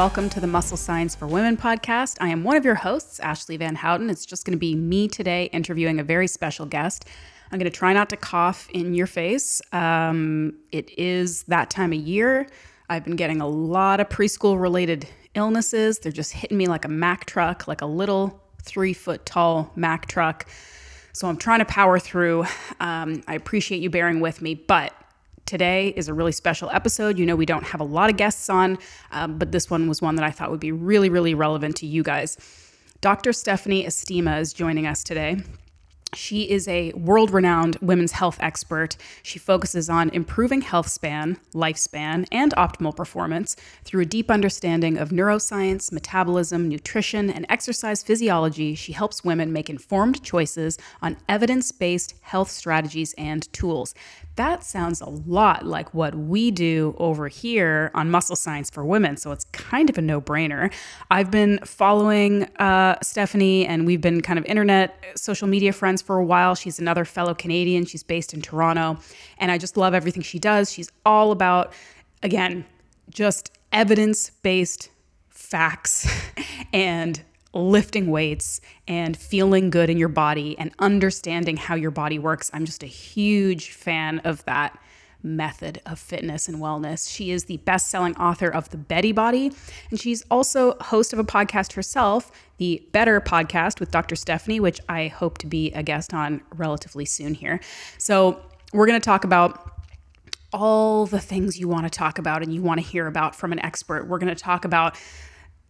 Welcome to the Muscle Science for Women podcast. I am one of your hosts, Ashleigh VanHouten. It's just going to be me today interviewing a very special guest. I'm going to try not to cough in your face. Um, it is that time of year. I've been getting a lot of preschool related illnesses. They're just hitting me like a Mack truck, like a little three foot tall Mack truck. So I'm trying to power through. Um, I appreciate you bearing with me, but today is a really special episode. You know, we don't have a lot of guests on, um, but this one was one that I thought would be really, really relevant to you guys. Dr. Stephanie Estima is joining us today. She is a world renowned women's health expert. She focuses on improving health span, lifespan, and optimal performance through a deep understanding of neuroscience, metabolism, nutrition, and exercise physiology. She helps women make informed choices on evidence based health strategies and tools that sounds a lot like what we do over here on Muscle Science for Women. So it's kind of a no brainer. I've been following uh, Stephanie, and we've been kind of internet social media friends for a while. She's another fellow Canadian. She's based in Toronto. And I just love everything she does. She's all about, again, just evidence based facts and lifting weights and feeling good in your body and understanding how your body works. I'm just a huge fan of that method of fitness and wellness. She is the best selling author of The Betty Body, and she's also host of a podcast herself, the Better Podcast with Dr. Stephanie, which I hope to be a guest on relatively soon here. So, we're going to talk about all the things you want to talk about and you want to hear about from an expert. We're going to talk about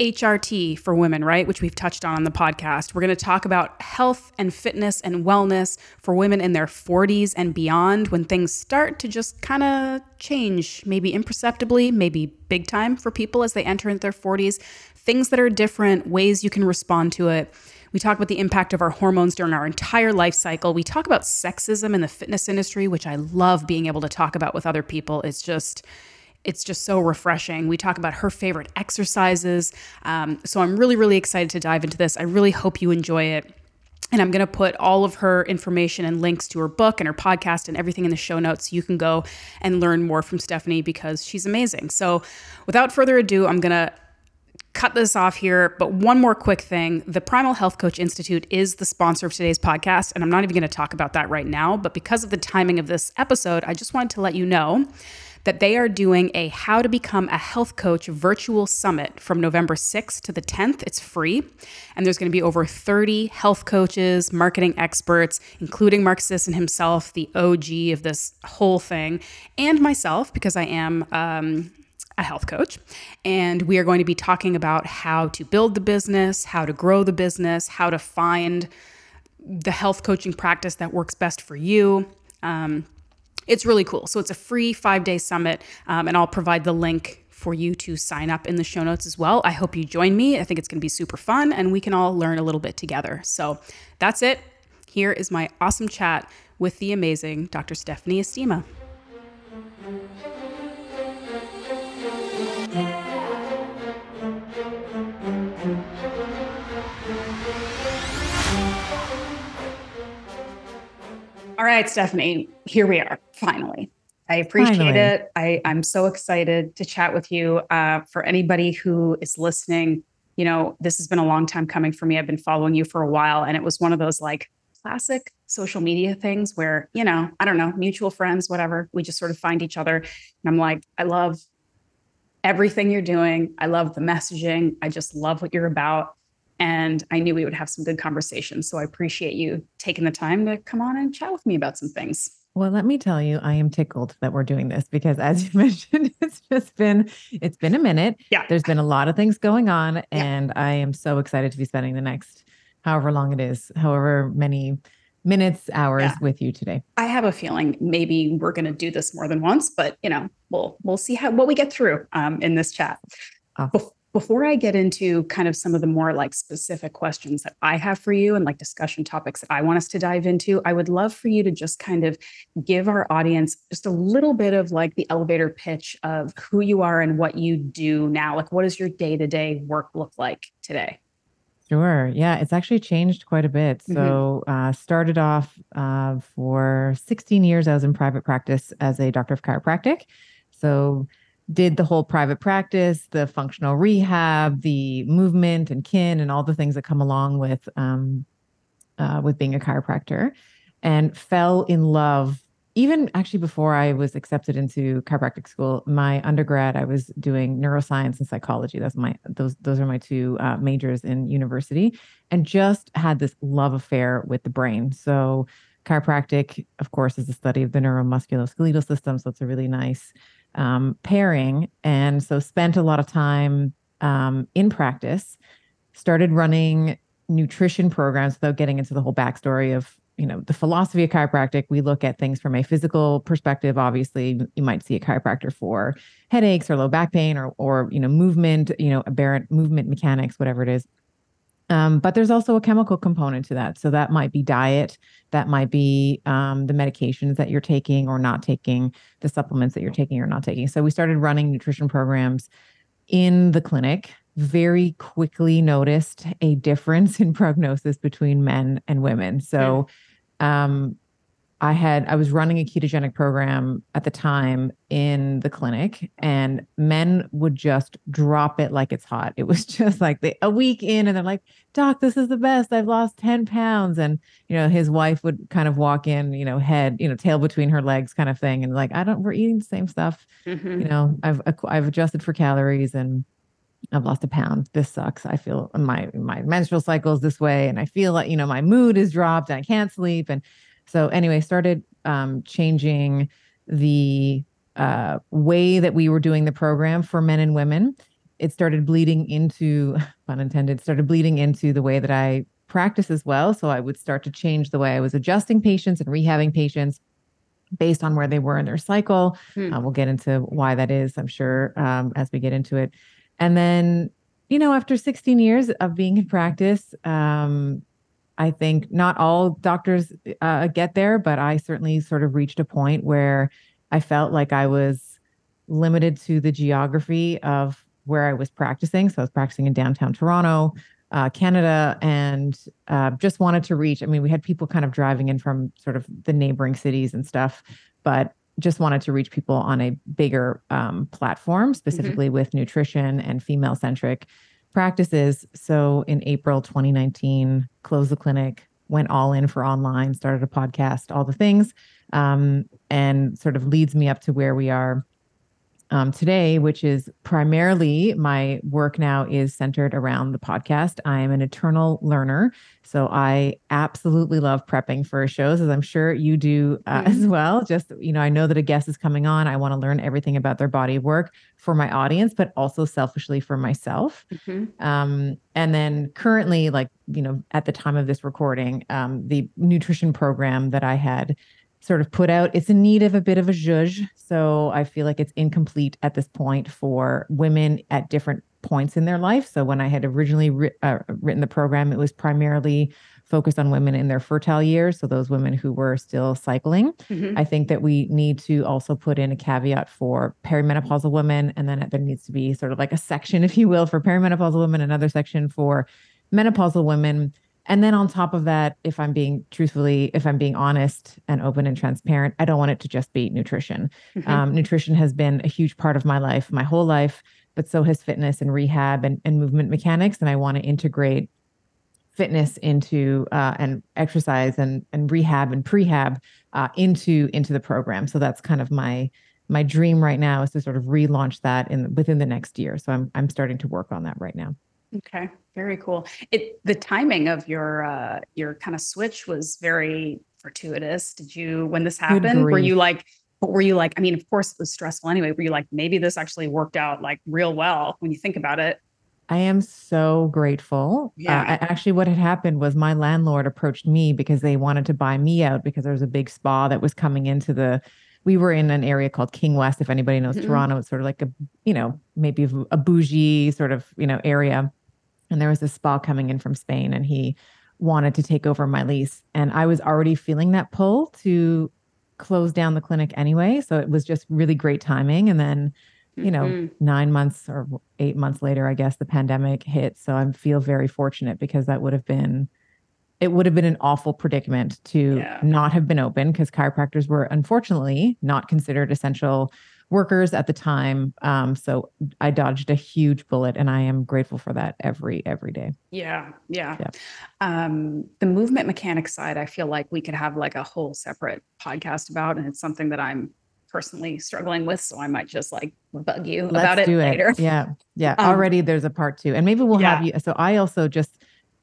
HRT for women, right? Which we've touched on on the podcast. We're going to talk about health and fitness and wellness for women in their 40s and beyond when things start to just kind of change, maybe imperceptibly, maybe big time for people as they enter into their 40s. Things that are different, ways you can respond to it. We talk about the impact of our hormones during our entire life cycle. We talk about sexism in the fitness industry, which I love being able to talk about with other people. It's just, it's just so refreshing. We talk about her favorite exercises. Um, so I'm really, really excited to dive into this. I really hope you enjoy it. And I'm going to put all of her information and links to her book and her podcast and everything in the show notes. So you can go and learn more from Stephanie because she's amazing. So without further ado, I'm going to cut this off here. But one more quick thing the Primal Health Coach Institute is the sponsor of today's podcast. And I'm not even going to talk about that right now. But because of the timing of this episode, I just wanted to let you know that they are doing a How to Become a Health Coach virtual summit from November 6th to the 10th. It's free. And there's going to be over 30 health coaches, marketing experts, including Mark Sisson himself, the OG of this whole thing, and myself, because I am. Um, a health coach, and we are going to be talking about how to build the business, how to grow the business, how to find the health coaching practice that works best for you. Um, it's really cool. So it's a free five day summit, um, and I'll provide the link for you to sign up in the show notes as well. I hope you join me. I think it's going to be super fun, and we can all learn a little bit together. So that's it. Here is my awesome chat with the amazing Dr. Stephanie Estima. All right, Stephanie, here we are finally. I appreciate finally. it. I, I'm so excited to chat with you. Uh, for anybody who is listening, you know, this has been a long time coming for me. I've been following you for a while, and it was one of those like classic social media things where, you know, I don't know, mutual friends, whatever. We just sort of find each other. And I'm like, I love everything you're doing. I love the messaging. I just love what you're about. And I knew we would have some good conversations. So I appreciate you taking the time to come on and chat with me about some things. Well, let me tell you, I am tickled that we're doing this because as you mentioned, it's just been it's been a minute. Yeah. There's been a lot of things going on. Yeah. And I am so excited to be spending the next however long it is, however many minutes, hours yeah. with you today. I have a feeling maybe we're going to do this more than once, but you know, we'll we'll see how what we get through um, in this chat. Awesome before I get into kind of some of the more like specific questions that I have for you and like discussion topics that I want us to dive into, I would love for you to just kind of give our audience just a little bit of like the elevator pitch of who you are and what you do now. Like, what does your day to day work look like today? Sure. Yeah, it's actually changed quite a bit. Mm-hmm. So, uh, started off uh, for 16 years, I was in private practice as a doctor of chiropractic. So, did the whole private practice, the functional rehab, the movement and kin, and all the things that come along with um, uh, with being a chiropractor, and fell in love. Even actually, before I was accepted into chiropractic school, my undergrad, I was doing neuroscience and psychology. That's my those those are my two uh, majors in university, and just had this love affair with the brain. So chiropractic, of course, is the study of the neuromusculoskeletal system. So it's a really nice um, pairing. And so spent a lot of time um, in practice, started running nutrition programs without getting into the whole backstory of you know the philosophy of chiropractic we look at things from a physical perspective obviously you might see a chiropractor for headaches or low back pain or or you know movement you know aberrant movement mechanics whatever it is um, but there's also a chemical component to that. So that might be diet, that might be um, the medications that you're taking or not taking, the supplements that you're taking or not taking. So we started running nutrition programs in the clinic. Very quickly noticed a difference in prognosis between men and women. So, um, I had I was running a ketogenic program at the time in the clinic and men would just drop it like it's hot. It was just like they, a week in and they're like, "Doc, this is the best. I've lost 10 pounds." And you know, his wife would kind of walk in, you know, head, you know, tail between her legs kind of thing and like, "I don't we're eating the same stuff." Mm-hmm. You know, I've I've adjusted for calories and I've lost a pound. This sucks. I feel my my menstrual cycle is this way and I feel like, you know, my mood is dropped and I can't sleep and so anyway, started um, changing the uh, way that we were doing the program for men and women. It started bleeding into, pun intended, started bleeding into the way that I practice as well. So I would start to change the way I was adjusting patients and rehabbing patients based on where they were in their cycle. Hmm. Uh, we'll get into why that is, I'm sure, um, as we get into it. And then, you know, after 16 years of being in practice, um, I think not all doctors uh, get there, but I certainly sort of reached a point where I felt like I was limited to the geography of where I was practicing. So I was practicing in downtown Toronto, uh, Canada, and uh, just wanted to reach. I mean, we had people kind of driving in from sort of the neighboring cities and stuff, but just wanted to reach people on a bigger um, platform, mm-hmm. specifically mm-hmm. with nutrition and female centric practices. So in April 2019, closed the clinic, went all in for online, started a podcast, all the things, um, and sort of leads me up to where we are um, today, which is primarily my work now is centered around the podcast. I am an eternal learner. So I absolutely love prepping for shows, as I'm sure you do uh, mm-hmm. as well. Just, you know, I know that a guest is coming on. I want to learn everything about their body of work for my audience, but also selfishly for myself. Mm-hmm. Um, and then currently, like, you know, at the time of this recording, um, the nutrition program that I had sort of put out. It's in need of a bit of a zhuzh. So I feel like it's incomplete at this point for women at different points in their life. So when I had originally ri- uh, written the program, it was primarily focused on women in their fertile years. So those women who were still cycling. Mm-hmm. I think that we need to also put in a caveat for perimenopausal women. And then there needs to be sort of like a section, if you will, for perimenopausal women, another section for menopausal women and then on top of that, if I'm being truthfully, if I'm being honest and open and transparent, I don't want it to just be nutrition. Mm-hmm. Um, nutrition has been a huge part of my life, my whole life, but so has fitness and rehab and, and movement mechanics. And I want to integrate fitness into uh, and exercise and and rehab and prehab uh, into into the program. So that's kind of my my dream right now is to sort of relaunch that in within the next year. So I'm I'm starting to work on that right now. Okay, very cool. It the timing of your uh your kind of switch was very fortuitous. Did you when this happened, were you like but were you like, I mean, of course it was stressful anyway. Were you like, maybe this actually worked out like real well when you think about it? I am so grateful. Uh, yeah. Uh, actually, what had happened was my landlord approached me because they wanted to buy me out because there was a big spa that was coming into the. We were in an area called King West. If anybody knows mm-hmm. Toronto, it's sort of like a, you know, maybe a bougie sort of, you know, area and there was a spa coming in from Spain and he wanted to take over my lease and I was already feeling that pull to close down the clinic anyway so it was just really great timing and then you know mm-hmm. 9 months or 8 months later I guess the pandemic hit so I feel very fortunate because that would have been it would have been an awful predicament to yeah. not have been open because chiropractors were unfortunately not considered essential workers at the time. Um, so I dodged a huge bullet, and I am grateful for that every every day. Yeah, yeah. yeah. Um, the movement mechanics side, I feel like we could have like a whole separate podcast about, and it's something that I'm personally struggling with. So I might just like bug you Let's about it, do it later. Yeah, yeah. Um, Already there's a part two, and maybe we'll yeah. have you. So I also just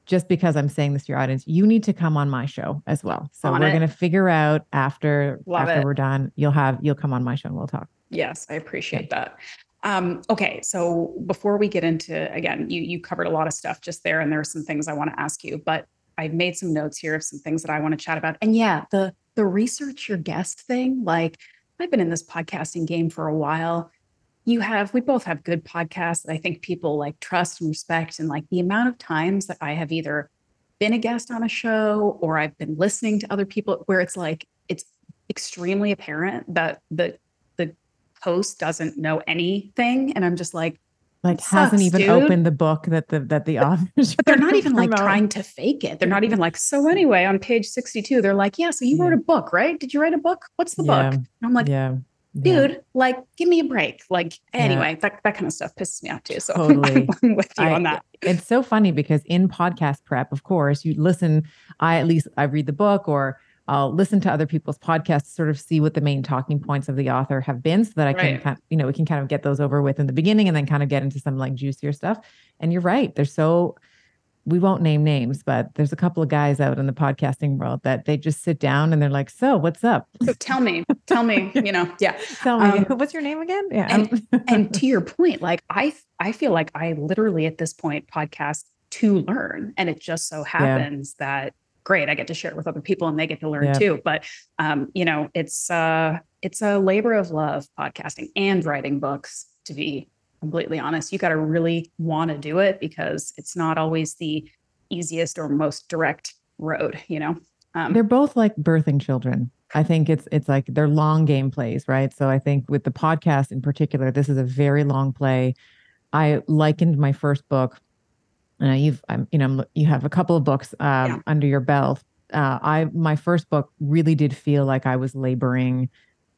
just because I'm saying this to your audience, you need to come on my show as well. So on we're going to figure out after Love after it. we're done, you'll have you'll come on my show and we'll talk. Yes, I appreciate that. Um, okay, so before we get into again, you you covered a lot of stuff just there, and there are some things I want to ask you, but I've made some notes here of some things that I want to chat about. And yeah, the the research your guest thing, like I've been in this podcasting game for a while. You have, we both have good podcasts that I think people like trust and respect. And like the amount of times that I have either been a guest on a show or I've been listening to other people where it's like, it's extremely apparent that the the host doesn't know anything. And I'm just like, like hasn't even dude. opened the book that the that the authors but they're not even like trying to fake it they're not even like so anyway on page 62 they're like yeah so you yeah. wrote a book right did you write a book what's the yeah. book and i'm like yeah dude yeah. like give me a break like anyway that, that kind of stuff pisses me off too so totally I'm with you I, on that it's so funny because in podcast prep of course you listen i at least i read the book or I'll listen to other people's podcasts, sort of see what the main talking points of the author have been, so that I can, right. kind of, you know, we can kind of get those over with in the beginning, and then kind of get into some like juicier stuff. And you're right; they're so. We won't name names, but there's a couple of guys out in the podcasting world that they just sit down and they're like, "So, what's up? So tell me, tell me, you know, yeah, tell me, um, what's your name again?" Yeah, and, and to your point, like I, I feel like I literally at this point podcast to learn, and it just so happens yeah. that great i get to share it with other people and they get to learn yeah. too. But um, you know it's uh it's a labor of love podcasting and writing books to be completely honest. You got to really want to do it because it's not always the easiest or most direct road you know? Um, they're both like birthing children. I think it's it's like they're long game plays right? So i think with the podcast in particular this is a very long play. I likened my first book uh, you've I'm, you know you have a couple of books um, yeah. under your belt. Uh, i my first book really did feel like i was laboring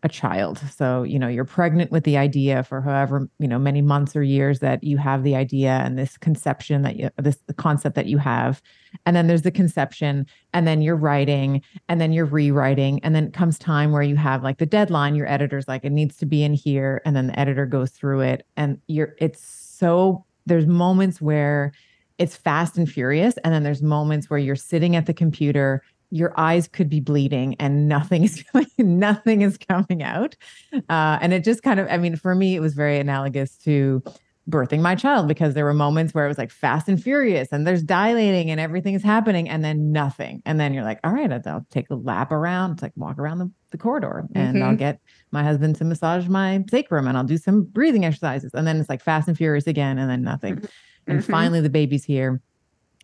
a child. So you know you're pregnant with the idea for however you know many months or years that you have the idea and this conception that you this concept that you have. And then there's the conception and then you're writing and then you're rewriting and then it comes time where you have like the deadline your editor's like it needs to be in here and then the editor goes through it. And you're it's so there's moments where it's fast and furious. And then there's moments where you're sitting at the computer, your eyes could be bleeding and nothing is nothing is coming out. Uh, and it just kind of, I mean, for me, it was very analogous to birthing my child because there were moments where it was like fast and furious and there's dilating and everything is happening and then nothing. And then you're like, all right, I'll take a lap around, it's like walk around the, the corridor and mm-hmm. I'll get my husband to massage my sacrum and I'll do some breathing exercises. And then it's like fast and furious again and then nothing. And mm-hmm. finally the baby's here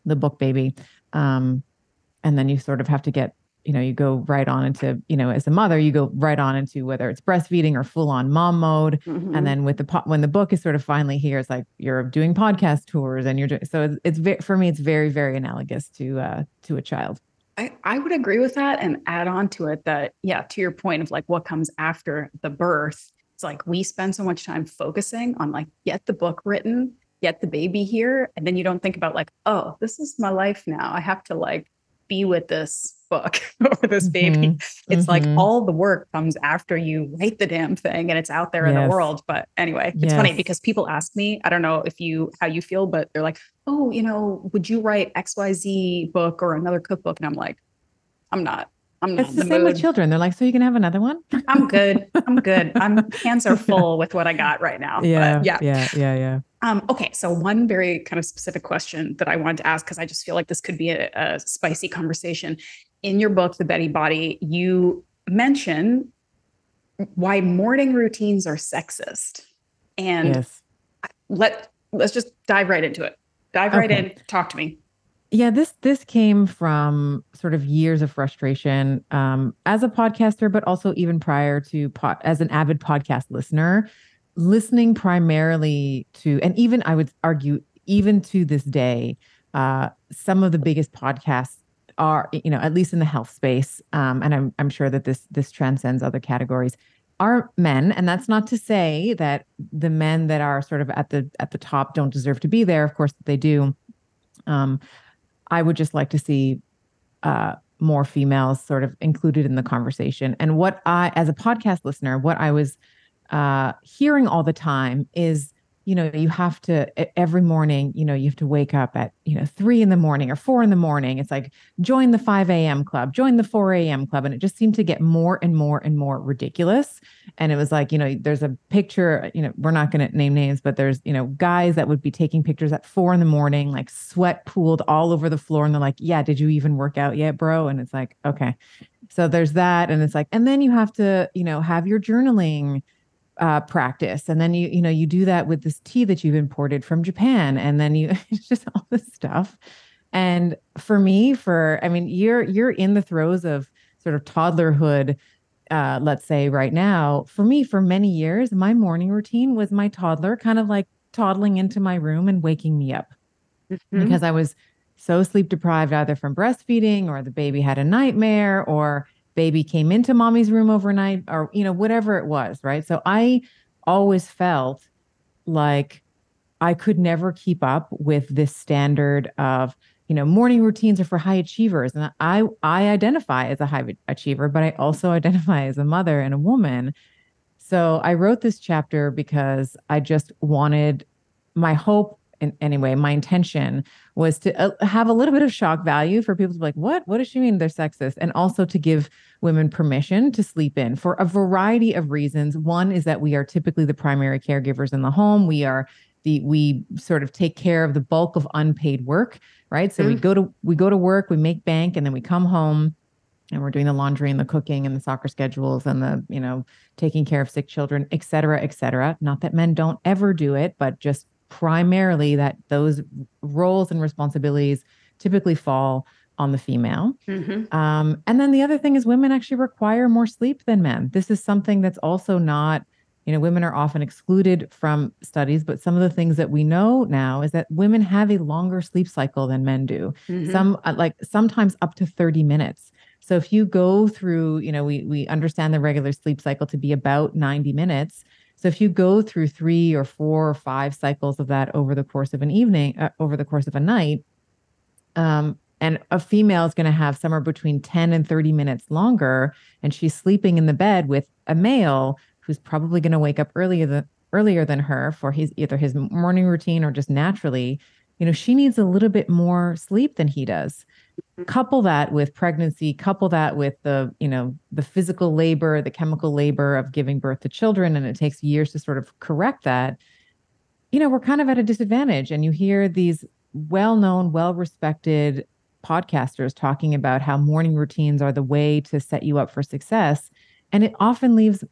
the book baby um, and then you sort of have to get you know you go right on into you know as a mother you go right on into whether it's breastfeeding or full on mom mode mm-hmm. and then with the po- when the book is sort of finally here it's like you're doing podcast tours and you're doing so it's, it's very for me it's very very analogous to uh to a child I, I would agree with that and add on to it that yeah to your point of like what comes after the birth it's like we spend so much time focusing on like get the book written get the baby here and then you don't think about like oh this is my life now i have to like be with this book or this baby mm-hmm. it's mm-hmm. like all the work comes after you write the damn thing and it's out there yes. in the world but anyway it's yes. funny because people ask me i don't know if you how you feel but they're like oh you know would you write xyz book or another cookbook and i'm like i'm not I'm it's the, the same mood. with children. They're like, so you can have another one. I'm good. I'm good. I'm hands are full with what I got right now. Yeah, yeah, yeah, yeah, yeah. Um, okay, so one very kind of specific question that I wanted to ask because I just feel like this could be a, a spicy conversation. In your book, The Betty Body, you mention why morning routines are sexist, and yes. let let's just dive right into it. Dive right okay. in. Talk to me. Yeah, this this came from sort of years of frustration um, as a podcaster, but also even prior to as an avid podcast listener, listening primarily to, and even I would argue, even to this day, uh, some of the biggest podcasts are, you know, at least in the health space, um, and I'm I'm sure that this this transcends other categories, are men. And that's not to say that the men that are sort of at the at the top don't deserve to be there. Of course they do. Um, i would just like to see uh, more females sort of included in the conversation. And what i as a podcast listener what i was uh, hearing all the time is you know you have to every morning you know you have to wake up at you know three in the morning or four in the morning. It's like join the 5 a.m club join the 4 a.m club. And it just seemed to get more and more and more ridiculous. And it was like you know there's a picture you know we're not going to name names but there's you know guys that would be taking pictures at four in the morning like sweat pooled all over the floor. And they're like yeah did you even work out yet bro? And it's like okay. So there's that. And it's like and then you have to you know have your journaling uh, practice. And then you you know you do that with this tea that you've imported from japan and then you it's just all this stuff. And for me for i mean you're you're in the throes of sort of toddlerhood uh, let's say right now. For me for many years my morning routine was my toddler kind of like toddling into my room and waking me up. Mm-hmm. because i was so sleep deprived either from breastfeeding or the baby had a nightmare or baby came into mommy's room overnight or you know whatever it was right? So i always felt like i could never keep up with this standard of you know morning routines are for high achievers. And i i identify as a high achiever but i also identify as a mother and a woman. So i wrote this chapter because i just wanted my hope in, anyway, my intention was to uh, have a little bit of shock value for people to be like, what? What does she mean they're sexist? And also to give women permission to sleep in for a variety of reasons. One is that we are typically the primary caregivers in the home. We are the we sort of take care of the bulk of unpaid work, right? So mm. we go to we go to work, we make bank, and then we come home and we're doing the laundry and the cooking and the soccer schedules and the you know taking care of sick children et cetera et cetera not that men don't ever do it but just primarily that those roles and responsibilities typically fall on the female. Mm-hmm. Um, and then the other thing is women actually require more sleep than men. This is something that's also not, you know, women are often excluded from studies, but some of the things that we know now is that women have a longer sleep cycle than men do. Mm-hmm. Some uh, like sometimes up to 30 minutes. So if you go through, you know, we we understand the regular sleep cycle to be about 90 minutes. So if you go through three or four or five cycles of that over the course of an evening, uh, over the course of a night, um, and a female is going to have somewhere between 10 and 30 minutes longer, and she's sleeping in the bed with a male who's probably going to wake up earlier than earlier than her for his either his morning routine or just naturally, you know, she needs a little bit more sleep than he does couple that with pregnancy couple that with the you know the physical labor the chemical labor of giving birth to children and it takes years to sort of correct that you know we're kind of at a disadvantage. And you hear these well-known well-respected podcasters talking about how morning routines are the way to set you up for success. And it often leaves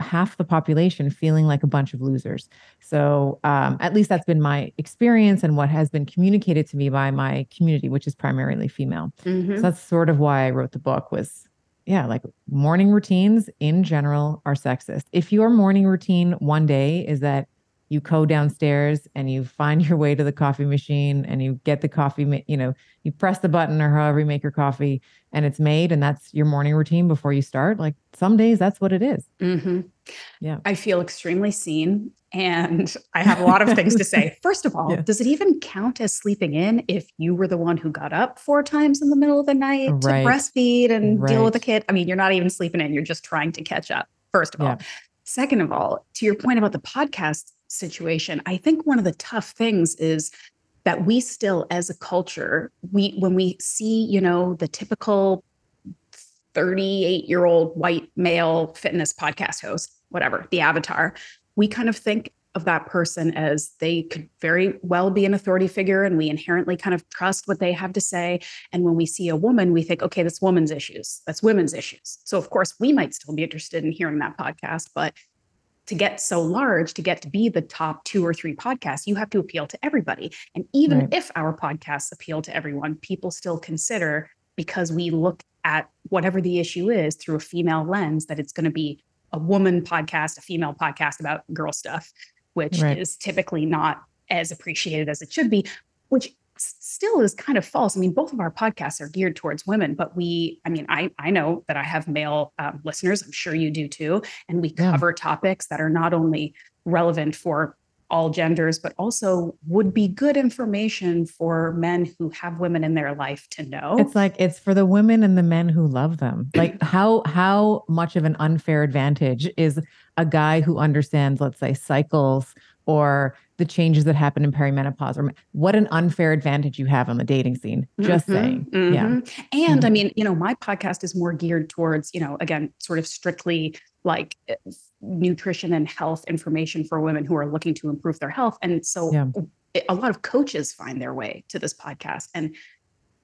half the population feeling like a bunch of losers. So um, at least that's been my experience and what has been communicated to me by my community, which is primarily female. Mm-hmm. So that's sort of why I wrote the book was, yeah, like morning routines in general are sexist. If your morning routine one day is that you go downstairs and you find your way to the coffee machine and you get the coffee, you know, you press the button or however you make your coffee and it's made and that's your morning routine before you start. Like some days that's what it is. Mm-hmm. Yeah. I feel extremely seen and I have a lot of things to say. First of all, yeah. does it even count as sleeping in if you were the one who got up four times in the middle of the night right. to breastfeed and right. deal with a kid? I mean, you're not even sleeping in, you're just trying to catch up, first of yeah. all. Second of all, to your point about the podcast situation, I think one of the tough things is that we still as a culture, we when we see, you know, the typical 38 year old white male fitness podcast host, whatever, the avatar, we kind of think of that person as they could very well be an authority figure and we inherently kind of trust what they have to say. And when we see a woman we think okay that's woman's issues. That's women's issues. So of course we might still be interested in hearing that podcast but to get so large, to get to be the top two or three podcasts, you have to appeal to everybody. And even right. if our podcasts appeal to everyone, people still consider because we look at whatever the issue is through a female lens that it's going to be a woman podcast, a female podcast about girl stuff, which right. is typically not as appreciated as it should be, which still is kind of false. I mean, both of our podcasts are geared towards women, but we, I mean, I I know that I have male um, listeners. I'm sure you do too, and we Yeah. cover topics that are not only relevant for all genders, but also would be good information for men who have women in their life to know. It's like it's for the women and the men who love them. Like how how much of an unfair advantage is a guy who understands, let's say, cycles or the changes that happen in perimenopause, or what an unfair advantage you have on the dating scene. Just Mhm, saying. Yeah. mhm. And I Mhm. mean, you know, my podcast is more geared towards, you know, again, sort of strictly like uh, nutrition and health information for women who are looking to improve their health. And so Yeah. a lot of coaches find their way to this podcast. And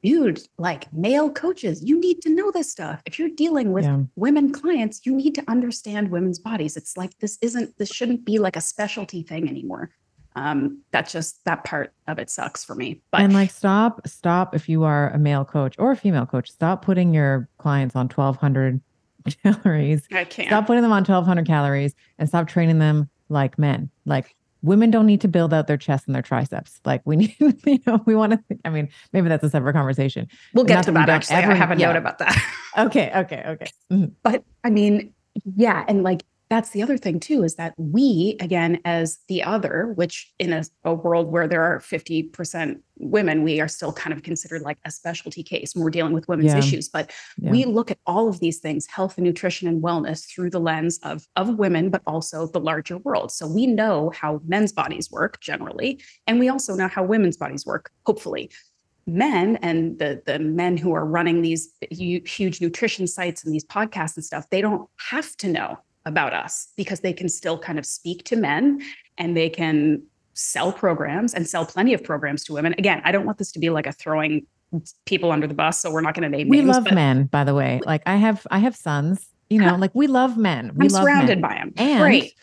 dude, like male coaches, you need to know this stuff. If you're dealing with Yeah. women clients, you need to understand women's bodies. It's like this isn't this shouldn't be like a specialty thing anymore. Um, that just that part of it sucks for me. But and like stop, stop if you are a male coach or a female coach, stop putting your clients on 1200 calories. I can't. Stop putting them on 1200 calories and stop training them like men. Like women don't need to build out their chest and their triceps. Like we need, you know, we want to, I mean, maybe that's a separate conversation. We'll get to that we that. I have a yeah. note about that. Okay. Okay. Okay. Mhm. but I mean, yeah, and like that's the other thing too is that we again as the other, which in a, a world where there are 50% women, we are still kind of considered like a specialty case. when We're dealing with women's Yeah. issues, but Yeah. we look at all of these things, health and nutrition and wellness through the lens of of women, but also the larger world. So we know how men's bodies work generally, and we also know how women's bodies work, hopefully men and the the men who are running these huge nutrition sites and these podcasts and stuff they don't have to know about us because they can still kind of speak to men and they can sell programs and sell plenty of programs to women again i don't want this to be like a throwing people under the bus so we're not going to name we names love men, by the way. Like I have, I have sons, you know, like we love men. We i'm love surrounded men. by them and, great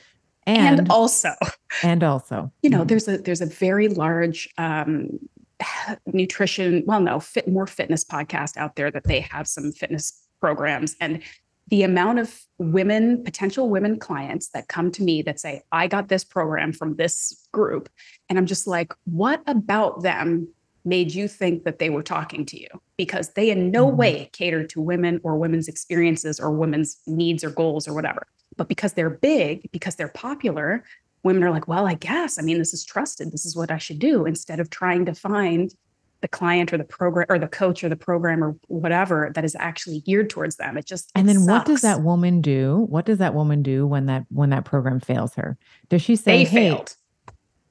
and, and also and also, you know Mhm. there's a there's a very large um nutrition well no fit more fitness podcast out there that they have some fitness programs and the amount of women potential women clients that come to me that say i got this program from this group and i'm just like what about them made you think that they were talking to you because they in no Mhm. way cater to women or women's experiences or women's needs or goals or whatever but because they're big because they're popular women are like, well, I guess, I mean, this is trusted. This is what I should do instead of trying to find the client or the program or the coach or the program or whatever that is actually geared towards them. It just, and it then what does that woman do? What does that woman do when that when that program fails her? Does she say, they "Hey, failed?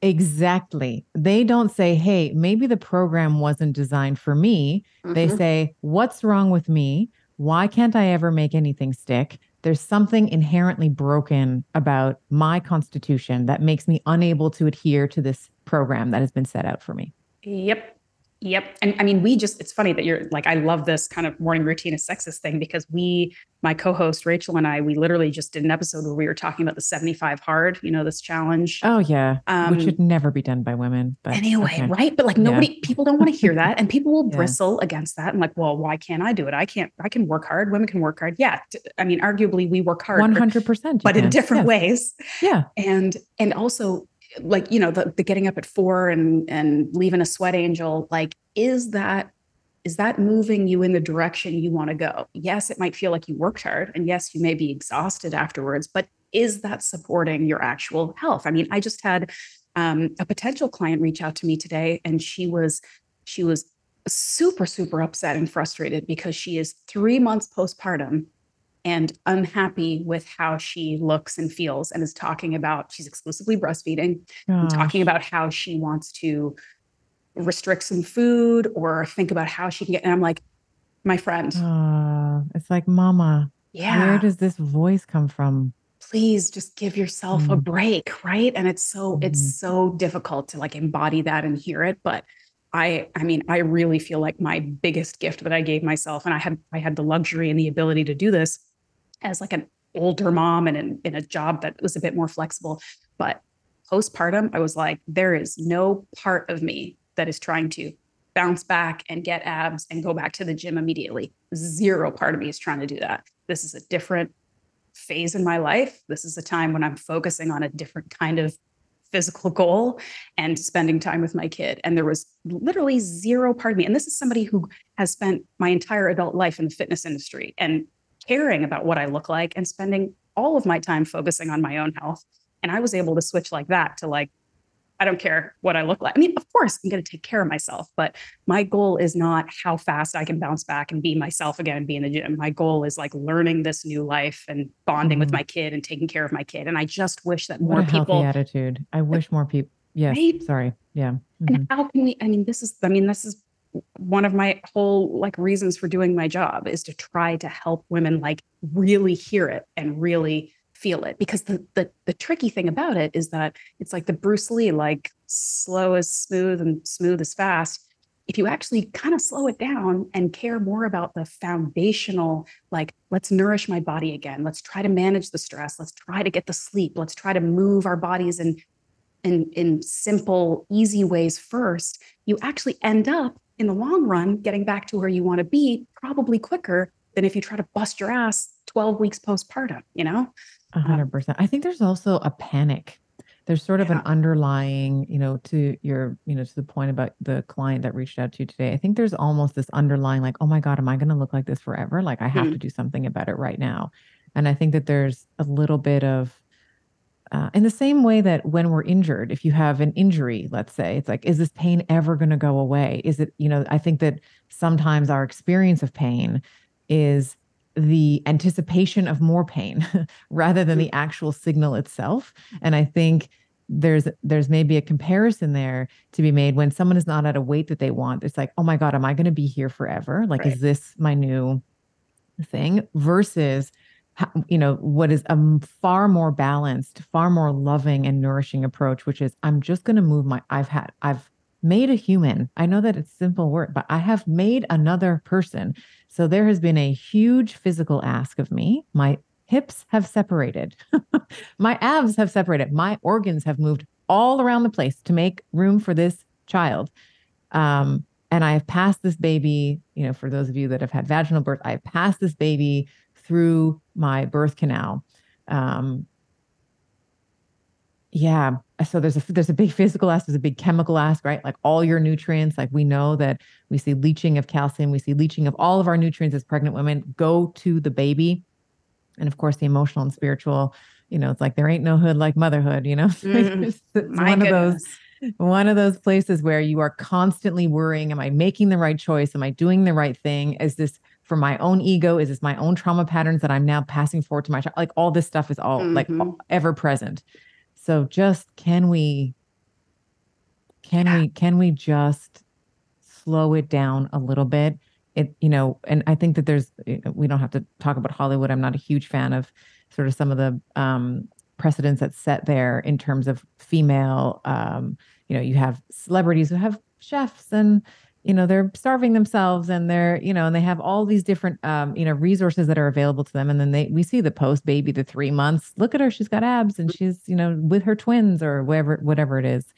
exactly"? They don't say, "Hey, maybe the program wasn't designed for me." They Mhm. say, What's wrong with me? Why can't I ever make anything stick? There's something inherently broken about my constitution that makes me unable to adhere to this program that has been set out for me. Yep. Yep. And I mean, we just, it's funny that you're like, I love this kind of morning routine is sexist thing because we, my co host Rachel and I, we literally just did an episode where we were talking about the 75 hard, you know, this challenge. Oh, yeah. Um, Which should never be done by women. But anyway, okay. right? But like Yeah. nobody, people don't want to hear that, and people will Yeah. bristle against that. And like, well, why can't I do it? I can't. I can work hard. Women can work hard. Yeah, I mean, arguably, we work hard, 100%. you but in different ways. Yeah. And and also, like you know, the the getting up at four and and leaving a sweat angel. Like, is that is that moving you in the direction you want to go? Yes, it might feel like you worked hard, and yes, you may be exhausted afterwards. But is that supporting your actual health? I mean, I just had um, a potential client reach out to me today, and she was she was super super upset and frustrated because she is three months postpartum and unhappy with how she looks and feels and is talking about she's exclusively breastfeeding and talking about how she wants to restrict some food or think about how she can get and i'm like my friend Oh, it's like, Mama, yeah where does this voice come from? please just give yourself a Mm. break right and it's so Mhm. it's so difficult to like embody that and hear it but i i mean i really feel like my biggest gift that i gave myself and i had i had the luxury and the ability to do this as like an older mom and in, in a job that was a bit more flexible but postpartum i was like there is no part of me that is trying to bounce back and get abs and go back to the gym immediately zero part of me is trying to do that this is a different phase in my life. This is a time when I'm focusing on a different kind of physical goal and spending time with my kid. And there was literally zero part of me. And this is somebody who has spent my entire adult life in the fitness industry and caring about what I look like and spending all of my time focusing on my own health. And I was able to switch like that to like, I don't care what I look like. I mean, of course, I'm going to take care of myself, but my goal is not how fast I can bounce back and be myself again and be in the gym. My goal is like learning this new life and bonding mm-hmm. with my kid and taking care of my kid. And I just wish that what more people attitude. I wish more people. Yes. Right? Sorry. Yeah. Mm-hmm. And how can we? I mean, this is. I mean, this is one of my whole like reasons for doing my job is to try to help women like really hear it and really feel it. Because the, the the tricky thing about it is that it's like the Bruce Lee like slow is smooth and smooth is fast. If you actually kind of slow it down and care more about the foundational like let's nourish my body again let's try to manage the stress let's try to get the sleep let's try to move our bodies in in in simple easy ways first you actually end up in the long run getting back to where you want to be probably quicker than if you try to bust your ass 12 weeks postpartum you know hundred percent. I think there's also a panic. There's sort of yeah. an underlying, you know, to your, you know, to the point about the client that reached out to you today. I think there's almost this underlying, like, oh my God, am I going to look like this forever? Like, I have mm. to do something about it right now. And I think that there's a little bit of, uh, in the same way that when we're injured, if you have an injury, let's say, it's like, is this pain ever going to go away? Is it, you know, I think that sometimes our experience of pain is the anticipation of more pain rather than mm-hmm. the actual signal itself and i think there's there's maybe a comparison there to be made when someone is not at a weight that they want it's like oh my god am i going to be here forever like right. is this my new thing versus you know what is a far more balanced far more loving and nourishing approach which is i'm just going to move my i've had i've made a human. I know that it's simple word, but I have made another person. So there has been a huge physical ask of me. My hips have separated. my abs have separated. My organs have moved all around the place to make room for this child. Um, and I have passed this baby, you know, for those of you that have had vaginal birth, I have passed this baby through my birth canal. Um, yeah. So there's a there's a big physical ask, there's a big chemical ask, right? Like all your nutrients, like we know that we see leaching of calcium, we see leaching of all of our nutrients as pregnant women go to the baby. And of course, the emotional and spiritual, you know, it's like there ain't no hood like motherhood, you know. Mm, it's, it's one goodness. of those one of those places where you are constantly worrying, am I making the right choice? Am I doing the right thing? Is this for my own ego? Is this my own trauma patterns that I'm now passing forward to my child? Like all this stuff is all mm-hmm. like ever present. So just can we can yeah. we can we just slow it down a little bit? It you know, and I think that there's we don't have to talk about Hollywood. I'm not a huge fan of sort of some of the um precedents that's set there in terms of female um you know, you have celebrities who have chefs and you know they're starving themselves and they're you know and they have all these different um you know resources that are available to them and then they we see the post baby the three months look at her she's got abs and she's you know with her twins or whatever whatever it is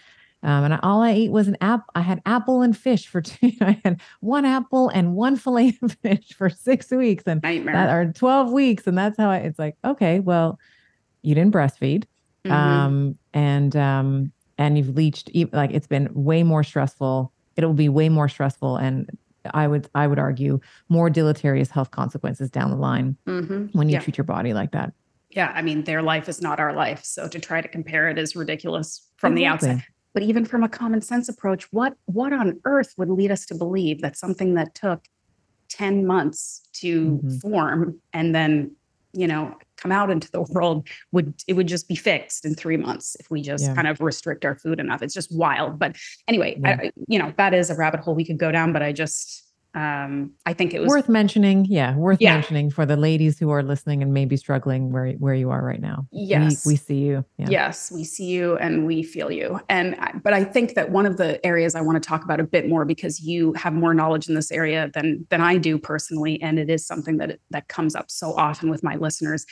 um, and all I ate was an app. I had apple and fish for two. I had one apple and one fillet of fish for six weeks, and Nightmare. that are twelve weeks, and that's how I. It's like okay, well, you didn't breastfeed, mm-hmm. um, and um, and you've leached. Like it's been way more stressful it will be way more stressful and I would I would argue more deleterious health consequences down the line mm-hmm. when you yeah. treat your body like that. Yeah, I mean their life is not our life, so to try to compare it is ridiculous from exactly. the outside. But even from a common sense approach, what what on earth would lead us to believe that something that took 10 months to mm-hmm. form and then you know come out into the world would it would just be fixed in three months if we just yeah. kind of restrict our food enough it's just wild but anyway yeah. I, you know that is a rabbit hole we could go down but i just um, I think it was worth mentioning. Yeah, worth yeah. mentioning for the ladies who are listening and maybe struggling where where you are right now. Yes, we, we see you. Yeah. Yes, we see you and we feel you. And but I think that one of the areas I want to talk about a bit more because you have more knowledge in this area than than I do personally, and it is something that that comes up so often with my listeners,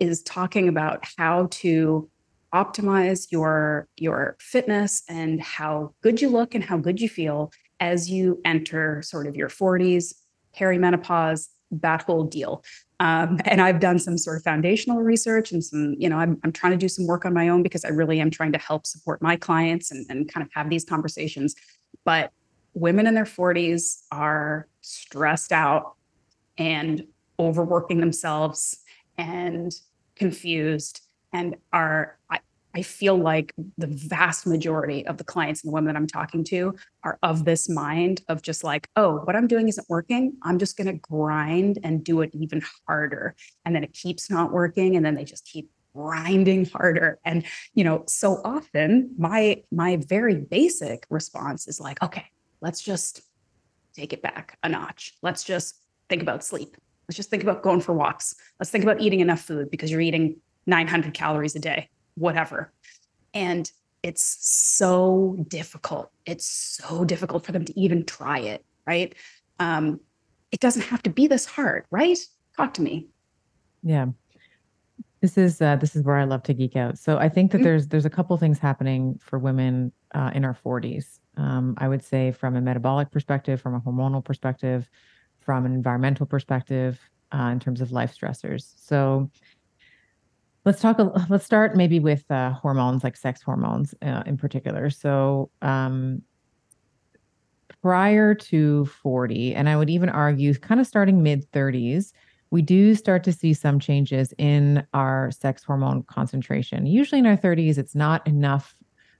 is talking about how to optimize your your fitness and how good you look and how good you feel as you enter sort of your 40s, perimenopause, that whole deal. Um, and I've done some sort of foundational research and some, you know, I'm, I'm trying to do some work on my own because I really am trying to help support my clients and, and kind of have these conversations. But women in their 40s are stressed out and overworking themselves and confused and are I, feel like the vast majority of the clients and the women that I'm talking to are of this mind of just like, oh, what I'm doing isn't working. I'm just going to grind and do it even harder. And then it keeps not working. And then they just keep grinding harder. And, you know, so often my, my very basic response is like, okay, let's just take it back a notch. Let's just think about sleep. Let's just think about going for walks. Let's think about eating enough food because you're eating 900 calories a day whatever. And it's so difficult. It's so difficult for them to even try it, right? Um, it doesn't have to be this hard, right? Talk to me. Yeah. This is uh, this is where I love to geek out. So I think that mm-hmm. there's there's a couple things happening for women uh, in our 40s. Um, I would say from a metabolic perspective, from a hormonal perspective, from an environmental perspective, uh, in terms of life stressors. So Let's talk. Let's start maybe with uh, hormones, like sex hormones uh, in particular. So, um, prior to 40, and I would even argue kind of starting mid 30s, we do start to see some changes in our sex hormone concentration. Usually in our 30s, it's not enough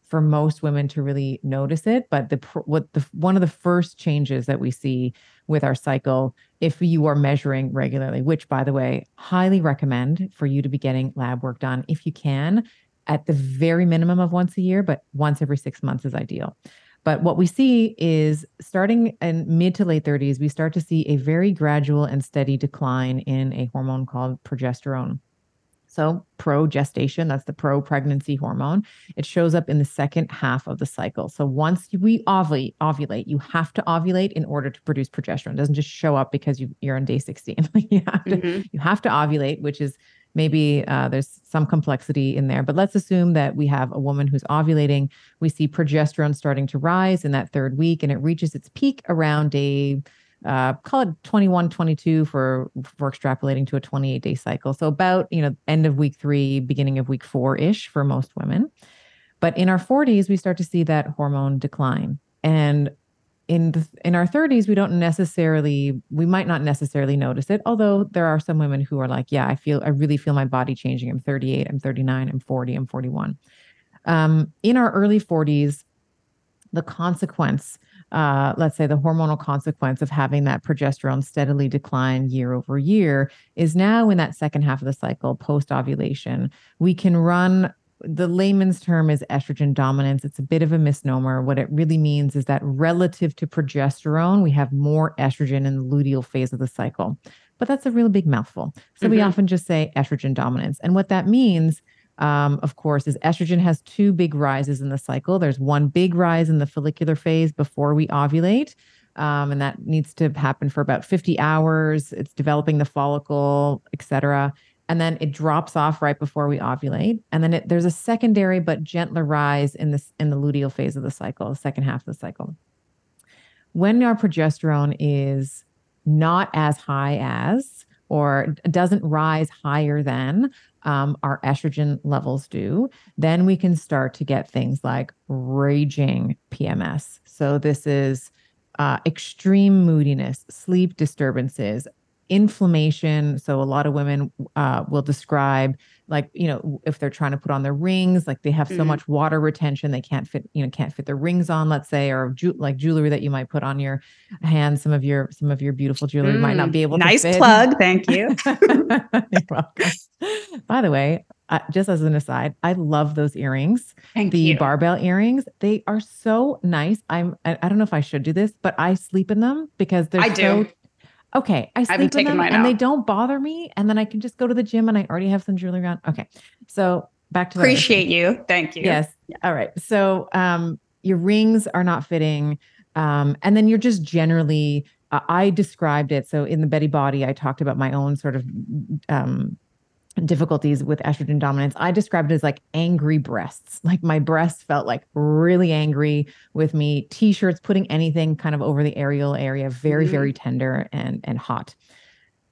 for most women to really notice it. But the what the one of the first changes that we see with our cycle, if you are measuring regularly, which by the way, highly recommend for you to be getting lab work done if you can, at the very minimum of once a year, but once every six months is ideal. But what we see is starting in mid to late 30s, we start to see a very gradual and steady decline in a hormone called progesterone. So, progestation, that's the pro pregnancy hormone. It shows up in the second half of the cycle. So, once we ovulate, ovulate, you have to ovulate in order to produce progesterone. It doesn't just show up because you, you're on day 16. you, have to, mm-hmm. you have to ovulate, which is maybe uh, there's some complexity in there. But let's assume that we have a woman who's ovulating. We see progesterone starting to rise in that third week, and it reaches its peak around day uh, call it 21, 22 for, for extrapolating to a 28 day cycle. So about, you know, end of week three, beginning of week four ish for most women. But in our 40s, we start to see that hormone decline. And in the, in our 30s, we don't necessarily, we might not necessarily notice it. Although there are some women who are like, yeah, I feel, I really feel my body changing. I'm 38, I'm 39, I'm 40, I'm 41. Um, in our early 40s, the consequence uh, let's say the hormonal consequence of having that progesterone steadily decline year over year is now in that second half of the cycle post ovulation we can run the layman's term is estrogen dominance. It's a bit of a misnomer. What it really means is that relative to progesterone we have more estrogen in the luteal phase of the cycle. But that's a really big mouthful. So mm-hmm. we often just say estrogen dominance. And what that means um, of course, is estrogen has two big rises in the cycle. There's one big rise in the follicular phase before we ovulate. Um, and that needs to happen for about 50 hours. It's developing the follicle, etc. And then it drops off right before we ovulate. And then it, there's a secondary but gentler rise in this in the luteal phase of the cycle, the second half of the cycle. When our progesterone is not as high as or doesn't rise higher than um, our estrogen levels do, then we can start to get things like raging PMS. So, this is uh, extreme moodiness, sleep disturbances, inflammation. So, a lot of women uh, will describe like you know if they're trying to put on their rings like they have so mm. much water retention they can't fit you know can't fit their rings on let's say or ju- like jewelry that you might put on your hands some of your some of your beautiful jewelry mm. might not be mm. able nice to nice plug thank you by the way uh, just as an aside i love those earrings thank the you. barbell earrings they are so nice i'm I, I, don't know if i should do this but i sleep in them because they're I so do Okay, I sleep in them and out. they don't bother me. And then I can just go to the gym and I already have some jewelry on. Okay. So back to appreciate you. Thank you. Yes. All right. So um your rings are not fitting. Um, and then you're just generally uh, I described it. So in the Betty Body, I talked about my own sort of um difficulties with estrogen dominance, I described it as like angry breasts. Like my breasts felt like really angry with me. T-shirts, putting anything kind of over the areola area, very, mm-hmm. very tender and and hot.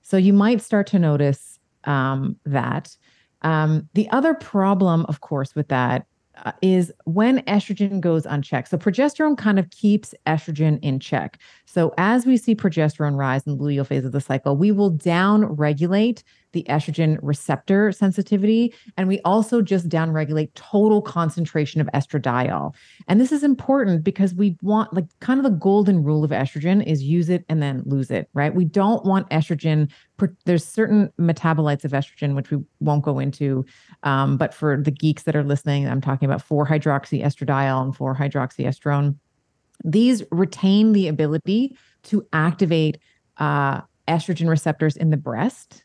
So you might start to notice um, that. Um, the other problem, of course, with that uh, is when estrogen goes unchecked. So progesterone kind of keeps estrogen in check. So as we see progesterone rise in the luteal phase of the cycle, we will down regulate the estrogen receptor sensitivity. And we also just downregulate total concentration of estradiol. And this is important because we want, like, kind of the golden rule of estrogen is use it and then lose it, right? We don't want estrogen. There's certain metabolites of estrogen, which we won't go into. Um, but for the geeks that are listening, I'm talking about 4 hydroxy estradiol and 4 hydroxyestrone. These retain the ability to activate uh, estrogen receptors in the breast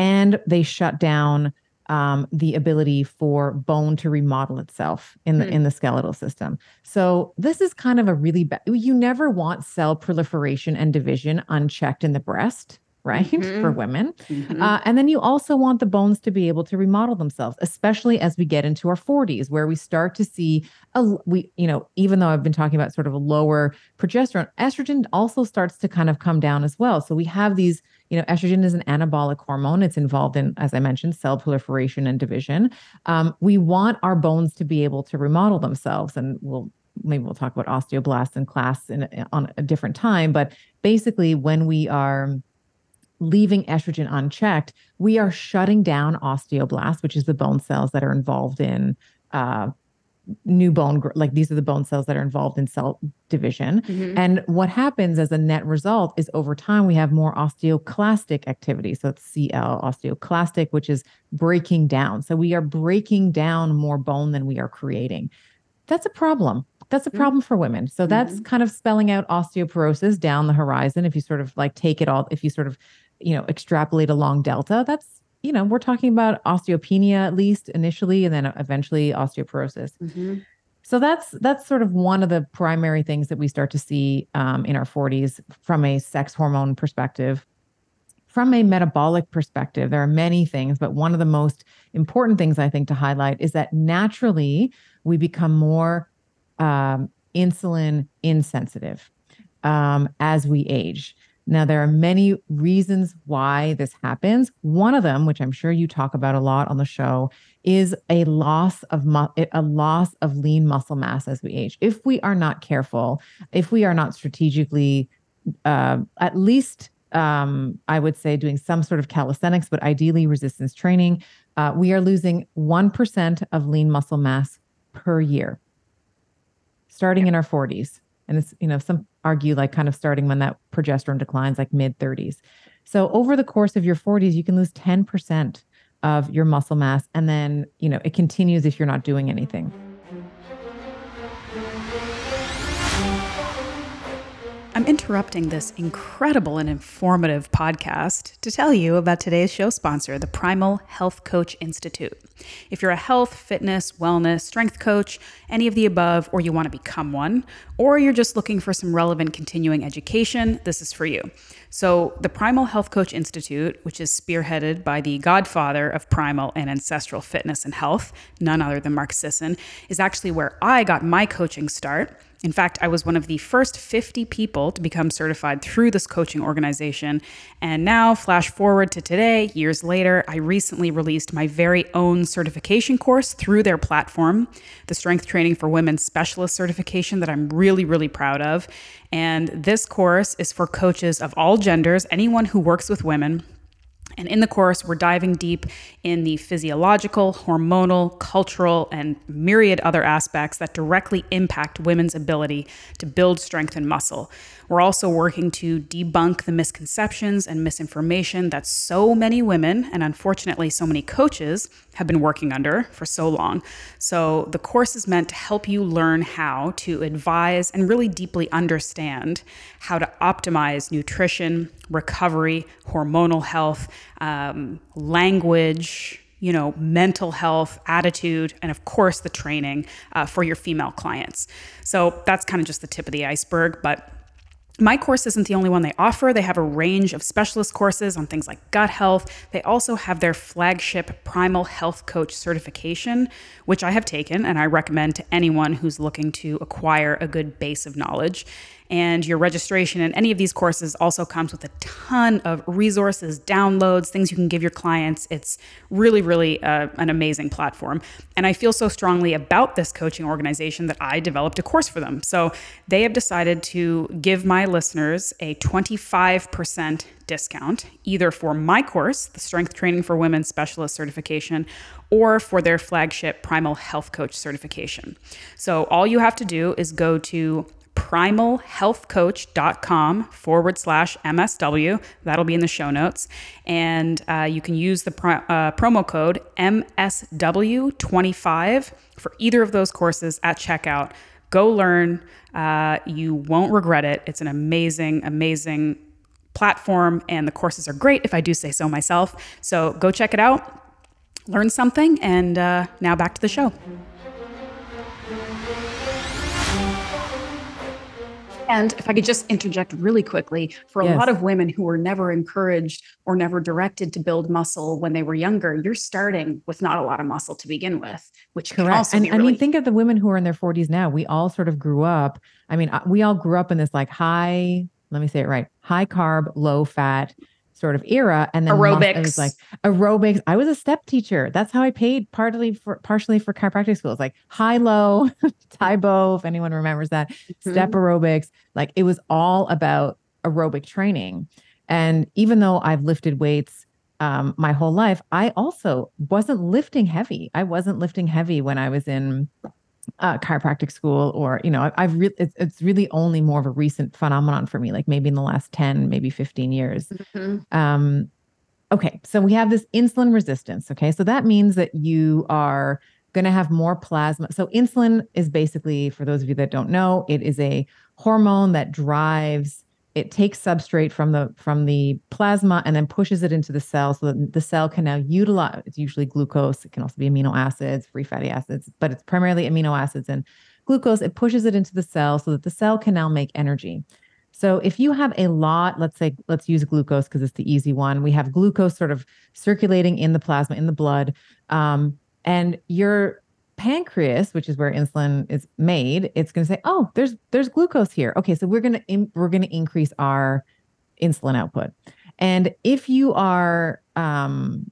and they shut down um, the ability for bone to remodel itself in the mm. in the skeletal system. So this is kind of a really bad. You never want cell proliferation and division unchecked in the breast right mm-hmm. for women mm-hmm. uh, and then you also want the bones to be able to remodel themselves especially as we get into our 40s where we start to see a we you know even though i've been talking about sort of a lower progesterone estrogen also starts to kind of come down as well so we have these you know estrogen is an anabolic hormone. It's involved in as i mentioned cell proliferation and division. Um, we want our bones to be able to remodel themselves and we'll maybe we'll talk about osteoblasts in class in on a different time but basically when we are leaving estrogen unchecked, we are shutting down osteoblasts, which is the bone cells that are involved in uh, new bone like these are the bone cells that are involved in cell division mm-hmm. and what happens as a net result is over time we have more osteoclastic activity so it's cl osteoclastic which is breaking down so we are breaking down more bone than we are creating that's a problem that's a mm-hmm. problem mm-hmm. for women so that's mm-hmm. kind of spelling out osteoporosis down the horizon if you sort of like take it all if you sort of you know, extrapolate along delta, that's, you know, we're talking about osteopenia at least initially, and then eventually osteoporosis. Mm-hmm. So that's that's sort of one of the primary things that we start to see um, in our 40s from a sex hormone perspective. From a metabolic perspective, there are many things, but one of the most important things I think to highlight is that naturally we become more um, insulin insensitive um, as we age. Now, there are many reasons why this happens. One of them, which I'm sure you talk about a lot on the show, is a loss of mu- a loss of lean muscle mass as we age. If we are not careful, if we are not strategically, uh, at least um, I would say doing some sort of calisthenics, but ideally resistance training, uh, we are losing one percent of lean muscle mass per year, starting in our 40s and it's you know some argue like kind of starting when that progesterone declines like mid 30s so over the course of your 40s you can lose 10% of your muscle mass and then you know it continues if you're not doing anything I'm interrupting this incredible and informative podcast to tell you about today's show sponsor, the Primal Health Coach Institute. If you're a health, fitness, wellness, strength coach, any of the above, or you want to become one, or you're just looking for some relevant continuing education, this is for you. So, the Primal Health Coach Institute, which is spearheaded by the godfather of primal and ancestral fitness and health, none other than Mark Sisson, is actually where I got my coaching start. In fact, I was one of the first 50 people to become certified through this coaching organization. And now, flash forward to today, years later, I recently released my very own certification course through their platform, the Strength Training for Women Specialist certification that I'm really, really proud of. And this course is for coaches of all genders, anyone who works with women and in the course, we're diving deep in the physiological, hormonal, cultural, and myriad other aspects that directly impact women's ability to build strength and muscle. We're also working to debunk the misconceptions and misinformation that so many women, and unfortunately so many coaches, have been working under for so long. So, the course is meant to help you learn how to advise and really deeply understand how to optimize nutrition, recovery, hormonal health, um, language, you know, mental health, attitude, and of course the training uh, for your female clients. So that's kind of just the tip of the iceberg, but my course isn't the only one they offer. They have a range of specialist courses on things like gut health. They also have their flagship Primal Health Coach certification, which I have taken and I recommend to anyone who's looking to acquire a good base of knowledge. And your registration in any of these courses also comes with a ton of resources, downloads, things you can give your clients. It's really, really uh, an amazing platform. And I feel so strongly about this coaching organization that I developed a course for them. So they have decided to give my listeners a 25% discount, either for my course, the Strength Training for Women Specialist Certification, or for their flagship Primal Health Coach certification. So all you have to do is go to primalhealthcoach.com forward slash MSW. That'll be in the show notes. And uh, you can use the uh, promo code MSW25 for either of those courses at checkout. Go learn. Uh, you won't regret it. It's an amazing, amazing platform, and the courses are great if I do say so myself. So go check it out, learn something, and uh, now back to the show. And if I could just interject really quickly, for a yes. lot of women who were never encouraged or never directed to build muscle when they were younger, you're starting with not a lot of muscle to begin with, which correct. and really- I mean, think of the women who are in their 40s now. We all sort of grew up. I mean, uh, we all grew up in this like high let me say it right high carb low fat sort of era and then aerobics it was like aerobics. I was a step teacher. That's how i paid partly for partially for chiropractic schools like high low Tae Bo if anyone remembers that. Mm-hmm. step aerobics. Like it was all about aerobic training. And even though i've lifted weights um, my whole life i also wasn't lifting heavy. I wasn't lifting heavy when i was in uh, chiropractic school or you know I, have really it's, it's really only more of a recent phenomenon for me like maybe in the last 10 maybe 15 years mm-hmm. um okay so we have this insulin resistance okay so that means that you are going to have more plasma so insulin is basically for those of you that don't know it is a hormone that drives it takes substrate from the from the plasma and then pushes it into the cell so that the cell can now utilize it's usually glucose it can also be amino acids free fatty acids but it's primarily amino acids and glucose. It pushes it into the cell so that the cell can now make energy. So if you have a lot let's say let's use glucose because it's the easy one. We have glucose sort of circulating in the plasma in the blood um, and you're pancreas, which is where insulin is made, it's going to say, "Oh, there's there's glucose here. Okay, so we're going to we're going to increase our insulin output." And if you are um,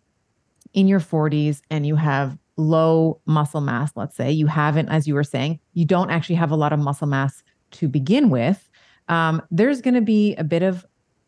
in your 40s and you have low muscle mass, let's say you haven't, as you were saying, you don't actually have a lot of muscle mass to begin with. Um, there's going to be a bit of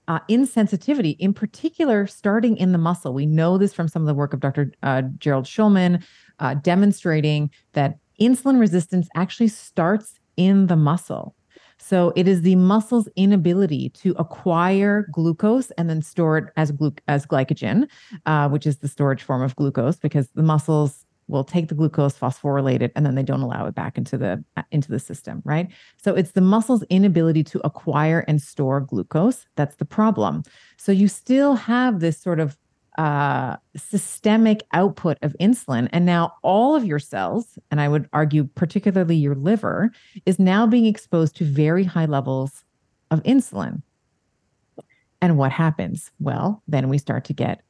uh, insensitivity, in particular, starting in the muscle. We know this from some of the work of Dr. Uh, Gerald Shulman, uh, demonstrating that insulin resistance actually starts in the muscle. So it is the muscle's inability to acquire glucose and then store it as glu- as glycogen, uh, which is the storage form of glucose, because the muscles will take the glucose, phosphorylate it, and then they don't allow it back into the uh, into the system, right? So it's the muscle's inability to acquire and store glucose that's the problem. So you still have this sort of uh, systemic output of insulin. And now all of your cells, and I would argue particularly your liver, is now being exposed to very high levels of insulin. And what happens? Well, then we start to get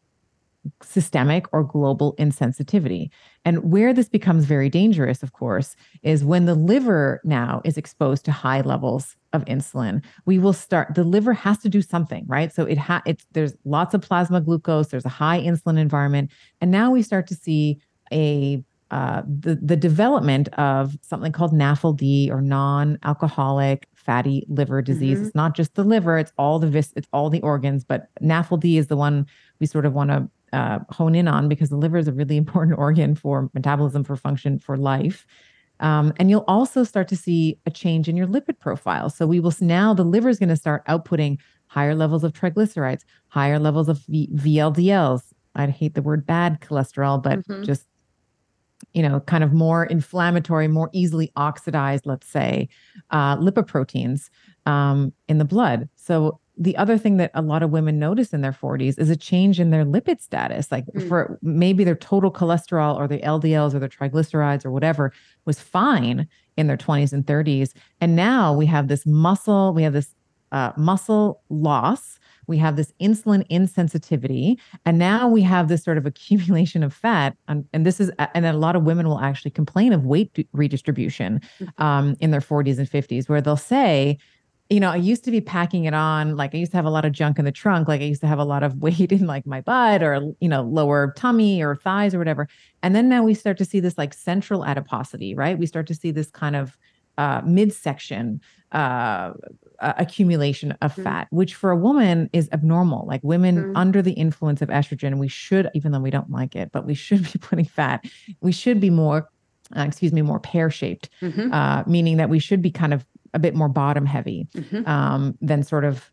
systemic or global insensitivity. And where this becomes very dangerous, of course, is when the liver now is exposed to high levels of insulin. We will start the liver has to do something, right? So it ha it's there's lots of plasma glucose, there's a high insulin environment, and now we start to see a uh, the the development of something called NAFLD or non-alcoholic fatty liver disease. Mm-hmm. It's not just the liver; it's all the vis- it's all the organs. But NAFLD is the one we sort of want to uh, hone in on because the liver is a really important organ for metabolism, for function, for life. Um, and you'll also start to see a change in your lipid profile. So we will now the liver is going to start outputting higher levels of triglycerides, higher levels of v- VLDLs. I hate the word bad cholesterol, but mm-hmm. just you know, kind of more inflammatory, more easily oxidized, let's say, uh, lipoproteins um, in the blood. So the other thing that a lot of women notice in their 40s is a change in their lipid status. Like mm. for maybe their total cholesterol or the LDLs or their triglycerides or whatever was fine in their 20s and 30s. And now we have this muscle, we have this uh, muscle loss. We have this insulin insensitivity, and now we have this sort of accumulation of fat. And, and this is, and a lot of women will actually complain of weight redistribution mm-hmm. um, in their 40s and 50s, where they'll say, you know, I used to be packing it on. Like I used to have a lot of junk in the trunk. Like I used to have a lot of weight in like my butt or, you know, lower tummy or thighs or whatever. And then now we start to see this like central adiposity, right? We start to see this kind of uh, midsection uh, uh, accumulation of mm-hmm. fat, which for a woman is abnormal. Like women mm-hmm. under the influence of estrogen, we should, even though we don't like it, but we should be putting fat. We should be more, uh, excuse me, more pear shaped, mm-hmm. Uh, meaning that we should be kind of a bit more bottom heavy mm-hmm. um, than sort of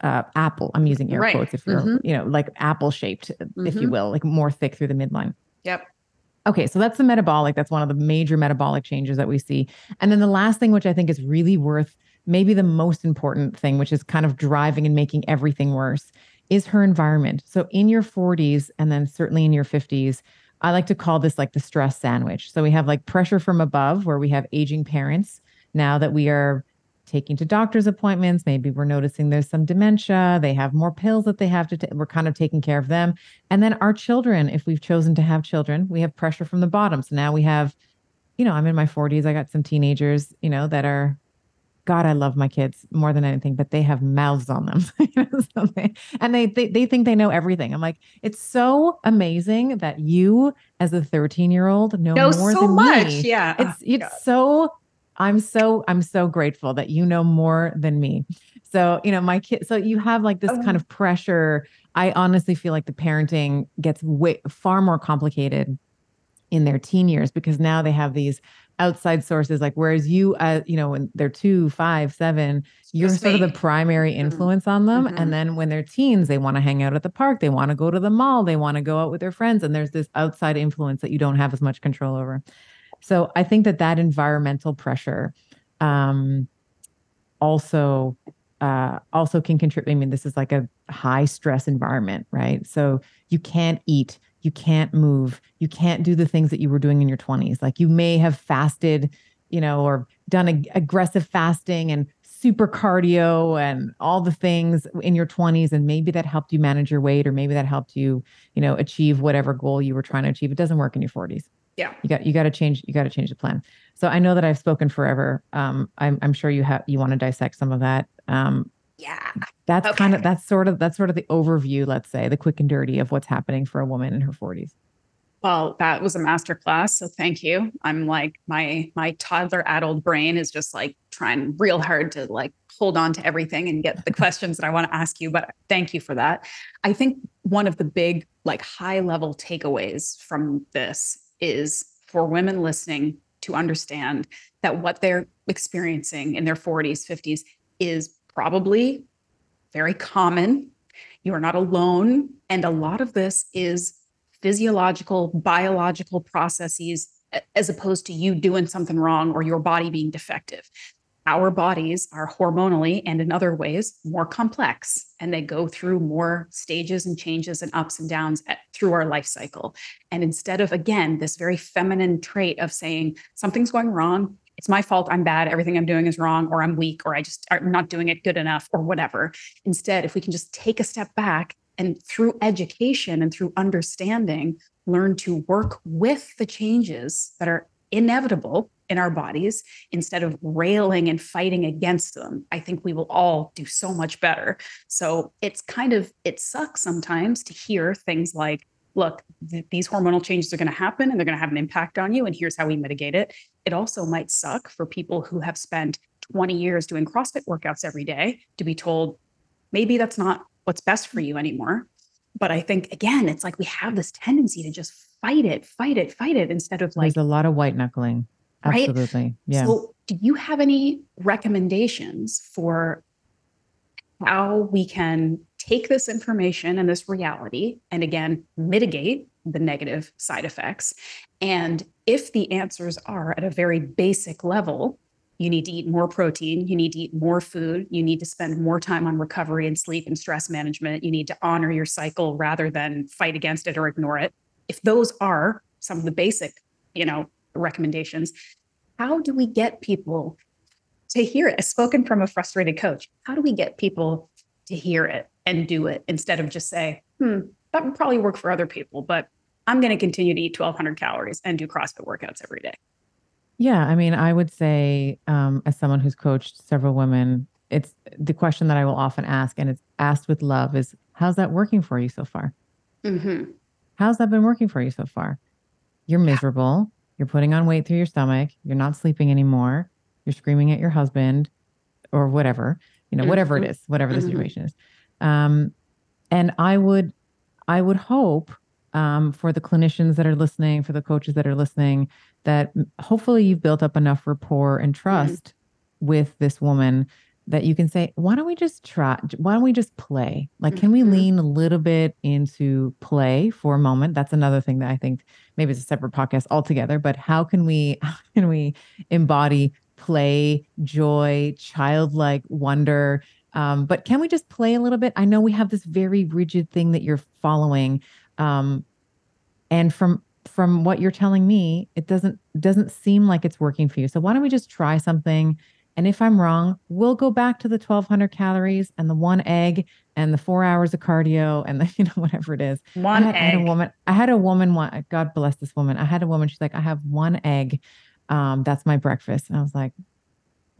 uh, apple. I'm using air right. quotes if you're, mm-hmm. you know, like apple shaped, mm-hmm. if you mm-hmm. will, like more thick through the midline. Yep. Okay, so that's the metabolic. That's one of the major metabolic changes that we see. And then the last thing, which I think is really worth, maybe the most important thing, which is kind of driving and making everything worse, is her environment. So in your 40s and then certainly in your 50s, I like to call this like the stress sandwich. So we have like pressure from above, where we have aging parents now that we are taking to doctor's appointments, maybe we're noticing there's some dementia, they have more pills that they have to take, we're kind of taking care of them. And then our children, if we've chosen to have children, we have pressure from the bottom. So now we have, you know, I'm in my 40s, I got some teenagers, you know, that are God, I love my kids more than anything, but they have mouths on them. so they, and they, they they think they know everything. I'm like, it's so amazing that you, as a 13 year old, know, know more so than much. Me. Yeah, it's it's God. so I'm so I'm so grateful that you know more than me. So, you know, my kid so you have like this oh. kind of pressure. I honestly feel like the parenting gets way far more complicated in their teen years because now they have these outside sources like whereas you uh you know when they're two five seven you're sort of the primary mm-hmm. influence mm-hmm. on them mm-hmm. and then when they're teens they want to hang out at the park they want to go to the mall they want to go out with their friends and there's this outside influence that you don't have as much control over so I think that that environmental pressure um, also uh, also can contribute. I mean, this is like a high stress environment, right? So you can't eat, you can't move, you can't do the things that you were doing in your 20s. Like you may have fasted, you know, or done a, aggressive fasting and super cardio and all the things in your 20s and maybe that helped you manage your weight or maybe that helped you you know achieve whatever goal you were trying to achieve it doesn't work in your 40s yeah. You got you got to change you got to change the plan. So i know that i've spoken forever. Um i'm, I'm sure you have you want to dissect some of that. Um yeah. that's okay. kind of that's sort of that's sort of the overview let's say the quick and dirty of what's happening for a woman in her 40s well that was a master class so thank you. I'm like my my toddler adult brain is just like trying real hard to like hold on to everything and get the questions that i want to ask you but thank you for that. I think one of the big like high level takeaways from this is for women listening to understand that what they're experiencing in their 40s, 50s is probably very common. You are not alone. And a lot of this is physiological, biological processes as opposed to you doing something wrong or your body being defective our bodies are hormonally and in other ways more complex and they go through more stages and changes and ups and downs at, through our life cycle. And instead of again this very feminine trait of saying something's going wrong. It's my fault. I'm bad. Everything i'm doing is wrong or i'm weak or i just i'm not doing it good enough or whatever. Instead if we can just take a step back and through education and through understanding learn to work with the changes that are inevitable in our bodies instead of railing and fighting against them i think we will all do so much better. So it's kind of it sucks sometimes to hear things like look th- these hormonal changes are going to happen and they're going to have an impact on you and here's how we mitigate it. It also might suck for people who have spent 20 years doing crossfit workouts every day to be told maybe that's not what's best for you anymore. But i think again it's like we have this tendency to just fight it fight it fight it instead of like there's a lot of white knuckling right? Absolutely. Yeah. So, do you have any recommendations for how we can take this information and this reality and again mitigate the negative side effects? And if the answers are at a very basic level, you need to eat more protein, you need to eat more food, you need to spend more time on recovery and sleep and stress management, you need to honor your cycle rather than fight against it or ignore it. If those are some of the basic, you know, recommendations. How do we get people to hear it? Spoken from a frustrated coach. How do we get people to hear it and do it instead of just say, hmm, that would probably work for other people, but I'm going to continue to eat 1200 calories and do CrossFit workouts every day? Yeah. I mean, I would say, um, as someone who's coached several women it's the question that I will often ask, and it's asked with love is, how's that working for you so far? Mm-hmm. How's that been working for you so far? You're miserable. You're putting on weight through your stomach. You're not sleeping anymore. You're screaming at your husband or whatever, you know, whatever it Mhm. whatever the Mhm. situation is. Um, and I would, I would hope um, for the clinicians that are listening, for the coaches that are listening, that hopefully you've built up enough rapport and trust with this woman that you can say, why don't we just try? Why don't we just play? Like, can we Mhm. lean a little bit into play for a moment? That's another thing that I think maybe it's a separate podcast altogether. But how can we how can we embody play, joy, childlike wonder? Um, but can we just play a little bit? I know we have this very rigid thing that you're following, um, and from from what you're telling me, it doesn't doesn't seem like it's working for you. So why don't we just try something? And if I'm wrong, we'll go back to the 1200 calories and the one egg and the four hours of cardio and the you know whatever it is. I One had, I had a woman. I had a woman. One, God bless this woman. I had a woman. She's like, I have one egg. Um, that's my breakfast. And I was like,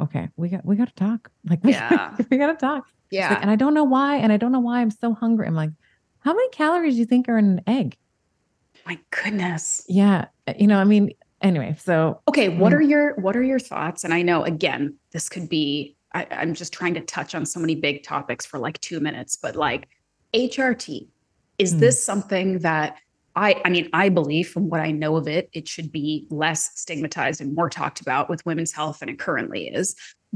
okay, we got we got to talk. Like, we, Yeah. we got to talk. She's like, Yeah. and I don't know why. And I don't know why I'm so hungry. I'm like, how many calories do you think are in an egg? My goodness. Yeah, you know, I mean, anyway. So Okay, what Mm. are your what are your thoughts? And I know again, this could be I, I'm just trying to touch on so many big topics for like two minutes, but like HRT, is Mm. this something that I I mean, I believe from what I know of it, it should be less stigmatized and more talked about with women's health than it currently is.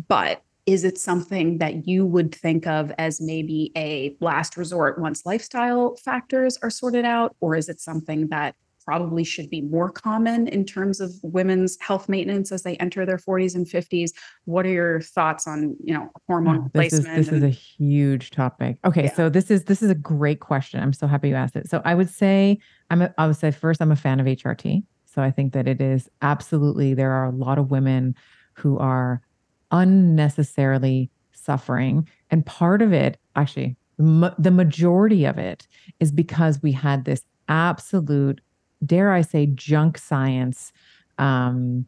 But is it something that you would think of as maybe a last resort once lifestyle factors are sorted out? Or is it something that probably should be more common in terms of women's health maintenance as they enter their 40s and 50s? What are your thoughts on, you know, hormone Oh, this is replacement? this is a huge topic. Okay, Yeah. so this is this is a great question. I'm so happy you asked it. So I would say I'm a, I would say first I'm a fan of HRT. So I think that it is absolutely there are a lot of women who are unnecessarily suffering and part of it actually the majority of it is because we had this absolute dare I say junk science um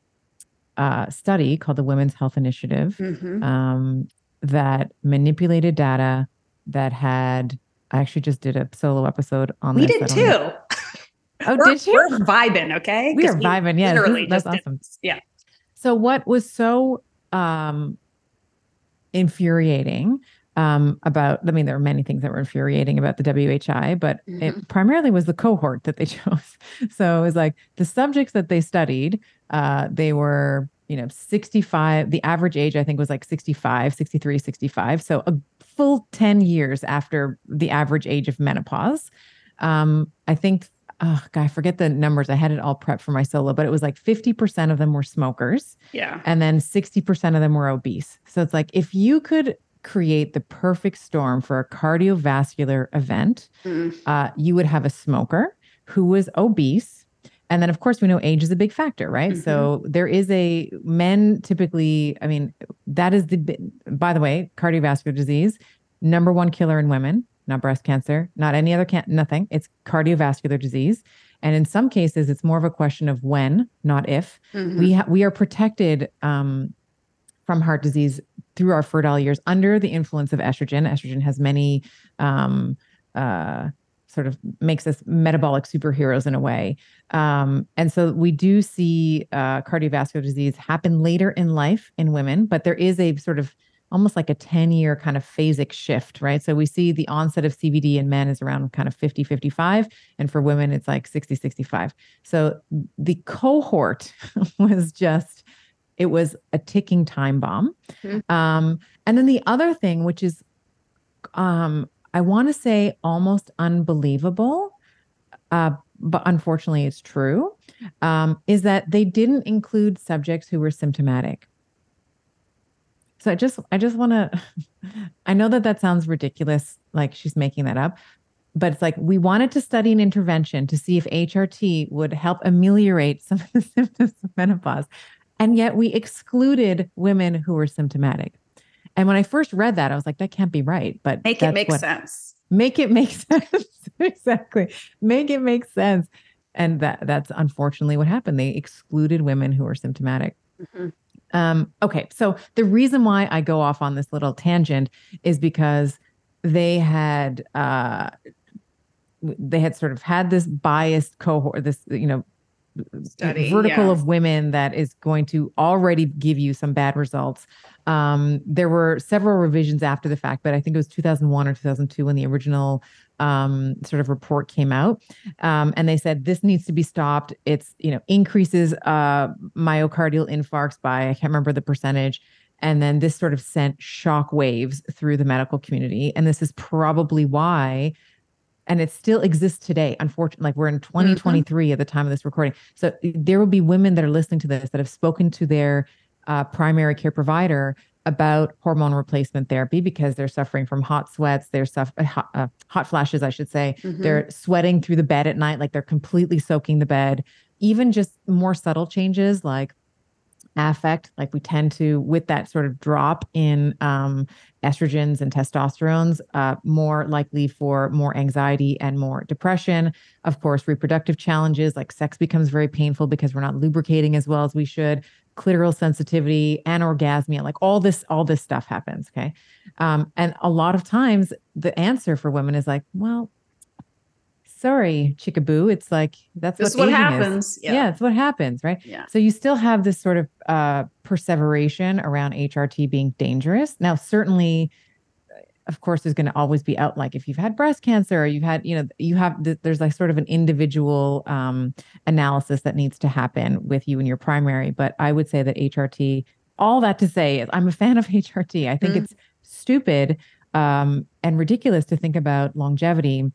uh, study called the Women's Health Initiative Mhm. um, that manipulated data that had I actually just did a solo episode on we this. did I don't know- too. Oh, we're, did you? We're vibing, okay? We are vibing. Yeah, literally that's just did awesome. Yeah. So what was so um, infuriating um, about? I mean, there were many things that were infuriating about the WHI, but it primarily was the cohort that they chose. So it was like the subjects that they studied. Uh, they were, you know, 65. The average age, I think, was like 65, 63, 65. So a full 10 years after the average age of menopause. Um, I think oh god, I forget the numbers. I had it all prepped for my solo, but it was like 50% of them were smokers Yeah. and then 60% of them were obese. So it's like if you could create the perfect storm for a cardiovascular event, Mm. uh, you would have a smoker who was obese. And then, of course, we know age is a big factor, right? So there is a men typically, I mean, that is the, by the way, cardiovascular disease, number one killer in women, not breast cancer, not any other can, nothing. It's cardiovascular disease. And in some cases, it's more of a question of when, not if. Mhm. We ha- we are protected um, from heart disease through our fertile years under the influence of estrogen. Estrogen has many um, uh, sort of makes us metabolic superheroes in a way. Um, and so we do see uh, cardiovascular disease happen later in life in women, but there is a sort of almost like a 10 year kind of phasic shift, right? So we see the onset of CVD in men is around kind of 50, 55. And for women, it's like 60, 65. So the cohort was just, it was a ticking time bomb. Mhm. Um, and then the other thing, which is, um, I want to say almost unbelievable, uh, but unfortunately it's true, um, is that they didn't include subjects who were symptomatic. So I just, I just want to, I know that that sounds ridiculous, like she's making that up, but it's like we wanted to study an intervention to see if HRT would help ameliorate some of the symptoms of menopause. And yet we excluded women who were symptomatic. And when I first read that, I was like, that can't be right. But Make it make what- sense. make it make sense exactly make it make sense and that that's unfortunately what happened they excluded women who were symptomatic Mhm. Um, okay, so the reason why I go off on this little tangent is because they had uh, they had sort of had this biased cohort, this you know Study, vertical yeah. of women that is going to already give you some bad results. Um, there were several revisions after the fact, but I think it was 2001 or 2002 when the original um, sort of report came out, um, and they said this needs to be stopped. It's you know increases uh, myocardial infarcts by I can't remember the percentage. And then this sort of sent shock waves through the medical community. And this is probably why and it still exists today unfortunately like we're in 2023 mm-hmm. at the time of this recording so there will be women that are listening to this that have spoken to their uh, primary care provider about hormone replacement therapy because they're suffering from hot sweats they're suff- uh, hot, uh, hot, flashes i should say mm-hmm. they're sweating through the bed at night like they're completely soaking the bed even just more subtle changes like affect like we tend to with that sort of drop in um, estrogens and testosterones uh, more likely for more anxiety and more depression. Of course reproductive challenges like sex becomes very painful because we're not lubricating as well as we should. Clitoral sensitivity anorgasmia like all this all this stuff happens okay? Um, and a lot of times the answer for women is like well sorry, chickaboo. It's like that's this what, what happens. Yeah. yeah, it's what happens, right? Yeah. So you still have this sort of uh, perseveration around HRT being dangerous. Now, certainly, uh, of course, there's going to always be out like if you've had breast cancer, or you've had, you know, you have there's like sort of an individual um, analysis that needs to happen with you and your primary. But I would say that HRT. All that to say is, I'm a fan of HRT. I think mm. it's stupid um, and ridiculous to think about longevity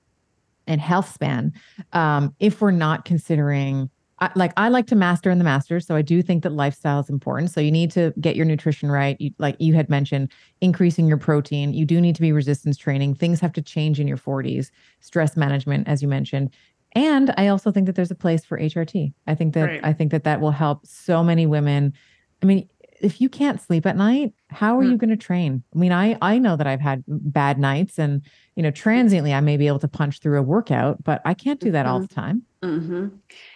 and health span um, if we're not considering I, like I like to master in the masters, so I do think that lifestyle is important. So you need to get your nutrition right. You, like you had mentioned, increasing your protein. You do need to be resistance training. Things have to change in your 40s. Stress management, as you mentioned, and I also think that there's a place for HRT. I think that right. I think that that will help so many women. I mean, if you can't sleep at night, how are mm. you going to train? I mean, I I know that I've had bad nights, and you know, transiently I may be able to punch through a workout, but I can't do that mm-hmm. all the time. Mm-hmm.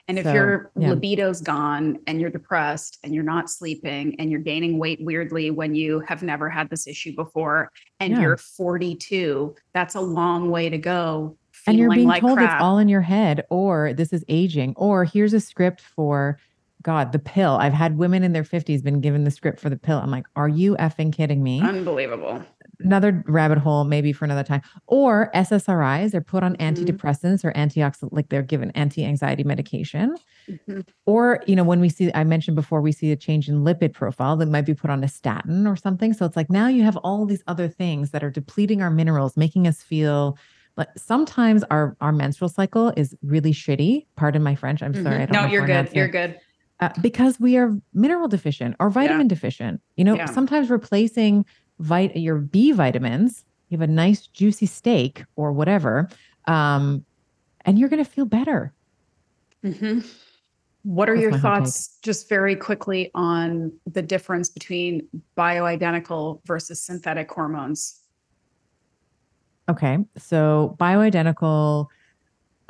And if your yeah. libido's gone and you're depressed and you're not sleeping and you're gaining weight weirdly when you have never had this issue before, and yeah. you're 42, that's a long way to go. And you're being like told crap. it's all in your head, or this is aging, or here's a script for God, the pill. I've had women in their 50s been given the script for the pill. I'm like, are you effing kidding me? Unbelievable. Another rabbit hole, maybe for another time. Or SSRIs, they're put on mm-hmm. antidepressants or antioxidant, like they're given anti-anxiety medication. Mm-hmm. Or, you know, when we see, I mentioned before, we see a change in lipid profile that might be put on a statin or something. So it's like now you have all these other things that are depleting our minerals, making us feel like sometimes our our menstrual cycle is really shitty. Pardon my French. I'm mm-hmm. sorry. I don't no, you're good. You're good uh, because we are mineral deficient or vitamin yeah. deficient. You know, yeah. sometimes replacing vit- your B vitamins, you have a nice juicy steak or whatever, um, and you're going to feel better. Mm-hmm. What are That's your thoughts, just very quickly, on the difference between bioidentical versus synthetic hormones? Okay, so bioidentical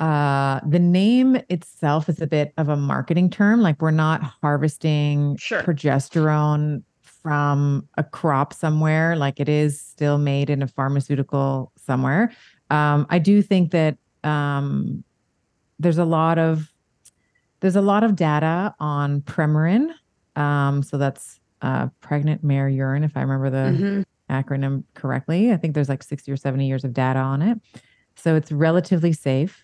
uh the name itself is a bit of a marketing term like we're not harvesting sure. progesterone from a crop somewhere like it is still made in a pharmaceutical somewhere um i do think that um there's a lot of there's a lot of data on premarin um so that's uh pregnant mare urine if i remember the mm-hmm. acronym correctly i think there's like 60 or 70 years of data on it so it's relatively safe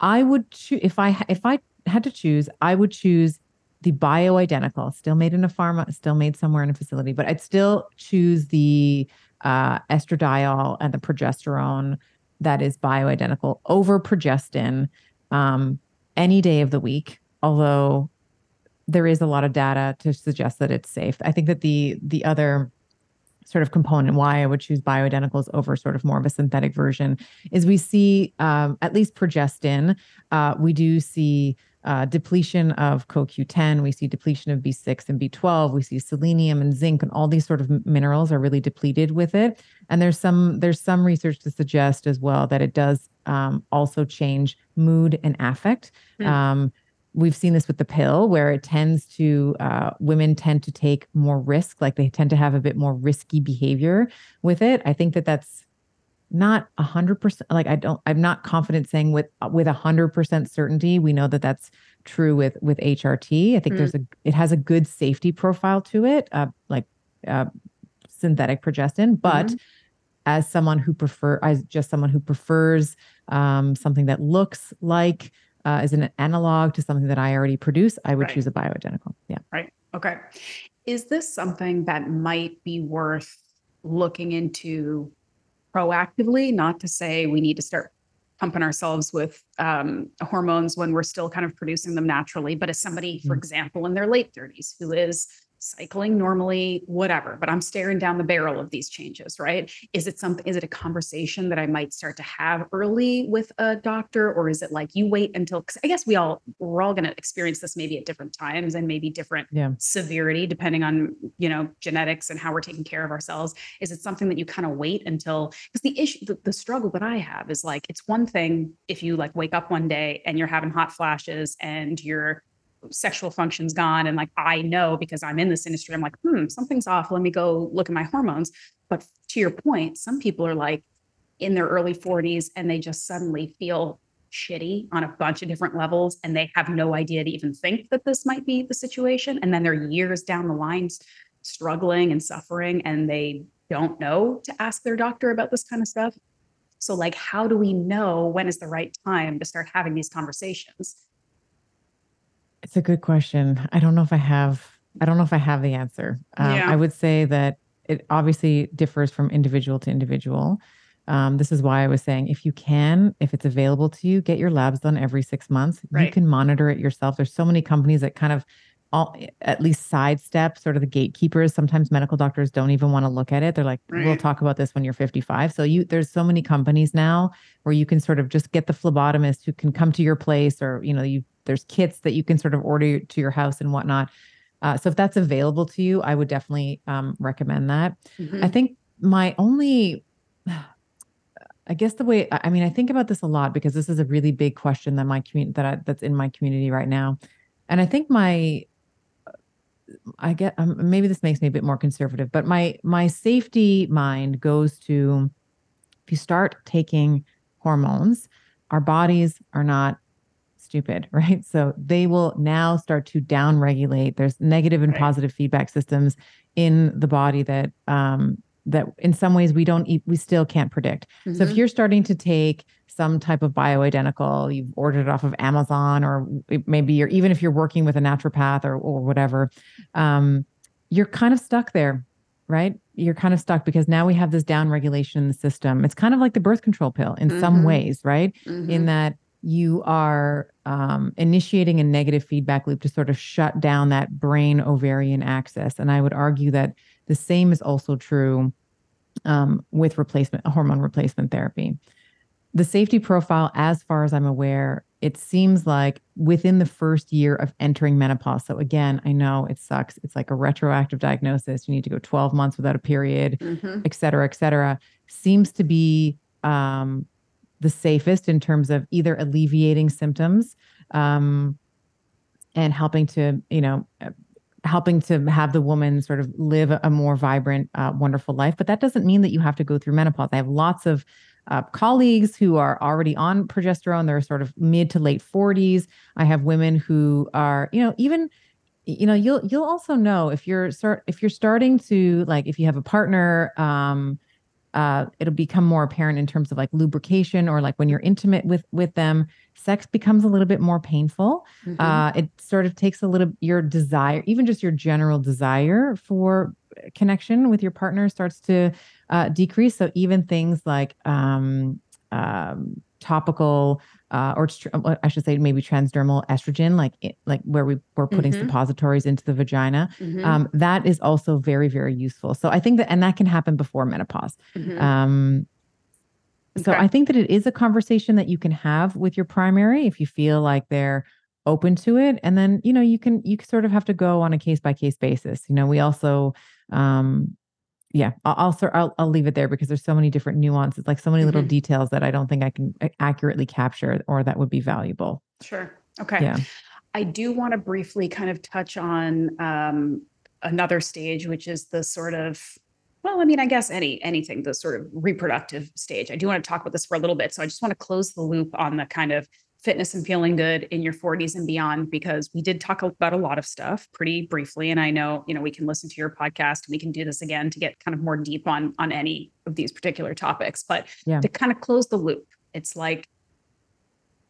I would choose if I if I had to choose, I would choose the bioidentical, still made in a pharma, still made somewhere in a facility, but I'd still choose the uh, estradiol and the progesterone that is bioidentical over progestin um, any day of the week. Although there is a lot of data to suggest that it's safe. I think that the the other sort of component why I would choose bioidenticals over sort of more of a synthetic version is we see um, at least progestin, uh, we do see uh, depletion of CoQ10, we see depletion of B6 and B12, we see selenium and zinc, and all these sort of minerals are really depleted with it. And there's some there's some research to suggest as well that it does um, also change mood and affect. Mm. Um, we've seen this with the pill where it tends to uh, women tend to take more risk like they tend to have a bit more risky behavior with it i think that that's not a hundred percent like i don't i'm not confident saying with with a hundred percent certainty we know that that's true with with hrt i think mm. there's a it has a good safety profile to it uh, like uh, synthetic progestin but mm-hmm. as someone who prefer as just someone who prefers um, something that looks like uh, is an analog to something that i already produce i would right. choose a bioidentical yeah right okay is this something that might be worth looking into proactively, not to say we need to start pumping ourselves with um, hormones when we're still kind of producing them naturally. But as somebody, for mm-hmm. example, in their late 30s who is cycling normally, whatever, but I'm staring down the barrel of these changes, right? Is it something, is it a conversation that I might start to have early with a doctor? Or is it like you wait until, because I guess we all, we're all going to experience this maybe at different times and maybe different yeah. severity depending on, you know, genetics and how we're taking care of ourselves. Is it something that you kind of wait until, because the issue, the, the struggle that I have is like, it's one thing if you like wake up one day and you're having hot flashes and you're sexual function's gone and like i know because i'm in this industry i'm like hmm something's off let me go look at my hormones. But to your point some people are like in their early 40s and they just suddenly feel shitty on a bunch of different levels and they have no idea to even think that this might be the situation. And then they're years down the line struggling and suffering and they don't know to ask their doctor about this kind of stuff. So like how do we know when is the right time to start having these conversations it's a good question. I don't know if I have. I don't know if I have the answer. Um, yeah. I would say that it obviously differs from individual to individual. Um, this is why I was saying if you can, if it's available to you, get your labs done every six months. Right. You can monitor it yourself. There's so many companies that kind of all at least sidestep sort of the gatekeepers. Sometimes medical doctors don't even want to look at it. They're like, right. we'll talk about this when you're 55. So you there's so many companies now where you can sort of just get the phlebotomist who can come to your place or you know, you there's kits that you can sort of order to your house and whatnot. Uh, so if that's available to you, I would definitely um, recommend that. Mm-hmm. I think my only, I guess the way I mean, I think about this a lot because this is a really big question that my community that I, that's in my community right now, and I think my, I get um, maybe this makes me a bit more conservative, but my my safety mind goes to if you start taking hormones, our bodies are not stupid, right? So they will now start to down regulate. There's negative and right. positive feedback systems in the body that um, that in some ways we don't eat, we still can't predict. Mm-hmm. So if mm-hmm. you're starting to take some type of bioidentical, you've ordered it off of Amazon, or maybe you're even if you're working with a naturopath or or whatever, um, you're kind of stuck there, right? You're kind of stuck because now we have this down regulation in the system. It's kind of like the birth control pill in mm-hmm. some ways, right? Mm-hmm. In that you are um, initiating a negative feedback loop to sort of shut down that brain ovarian axis. And I would argue that the same is also true um, with replacement hormone replacement therapy. The safety profile, as far as I'm aware, it seems like within the first year of entering menopause. So again, I know it sucks. It's like a retroactive diagnosis. You need to go 12 months without a period, mm-hmm. et cetera, et cetera. Seems to be um, the safest in terms of either alleviating symptoms um, and helping to, you know, helping to have the woman sort of live a more vibrant, uh, wonderful life. But that doesn't mean that you have to go through menopause. I have lots of uh, colleagues who are already on progesterone. They're sort of mid to late 40s. I have women who are, you know, even you know you'll you'll also know if you're start if you're starting to like if you have a partner um uh, it'll become more apparent in terms of like lubrication or like when you're intimate with with them sex becomes a little bit more painful mm-hmm. uh, it sort of takes a little your desire even just your general desire for connection with your partner starts to uh, decrease so even things like um, um, topical uh, or I should say maybe transdermal estrogen, like like where we we're putting mm-hmm. suppositories into the vagina. Mm-hmm. Um, that is also very very useful. So I think that and that can happen before menopause. Mm-hmm. Um, so okay. I think that it is a conversation that you can have with your primary if you feel like they're open to it, and then you know you can you sort of have to go on a case by case basis. You know, we also um, yeah, I'll, I'll I'll leave it there because there's so many different nuances, like so many little mm-hmm. details that I don't think I can accurately capture or that would be valuable. Sure. Okay. Yeah. I do want to briefly kind of touch on um, another stage, which is the sort of well, I mean, I guess any anything, the sort of reproductive stage. I do want to talk about this for a little bit. So I just want to close the loop on the kind of fitness and feeling good in your 40s and beyond because we did talk about a lot of stuff pretty briefly and i know you know we can listen to your podcast and we can do this again to get kind of more deep on on any of these particular topics. But yeah. to kind of close the loop it's like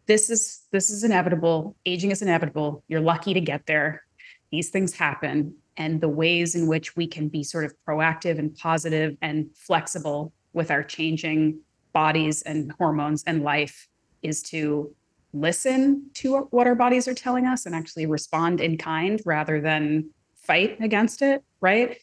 this is this is inevitable. Aging is inevitable. You're lucky to get there. These things happen and the ways in which we can be sort of proactive and positive and flexible with our changing bodies and hormones and life is to listen to what our bodies are telling us and actually respond in kind rather than fight against it, right?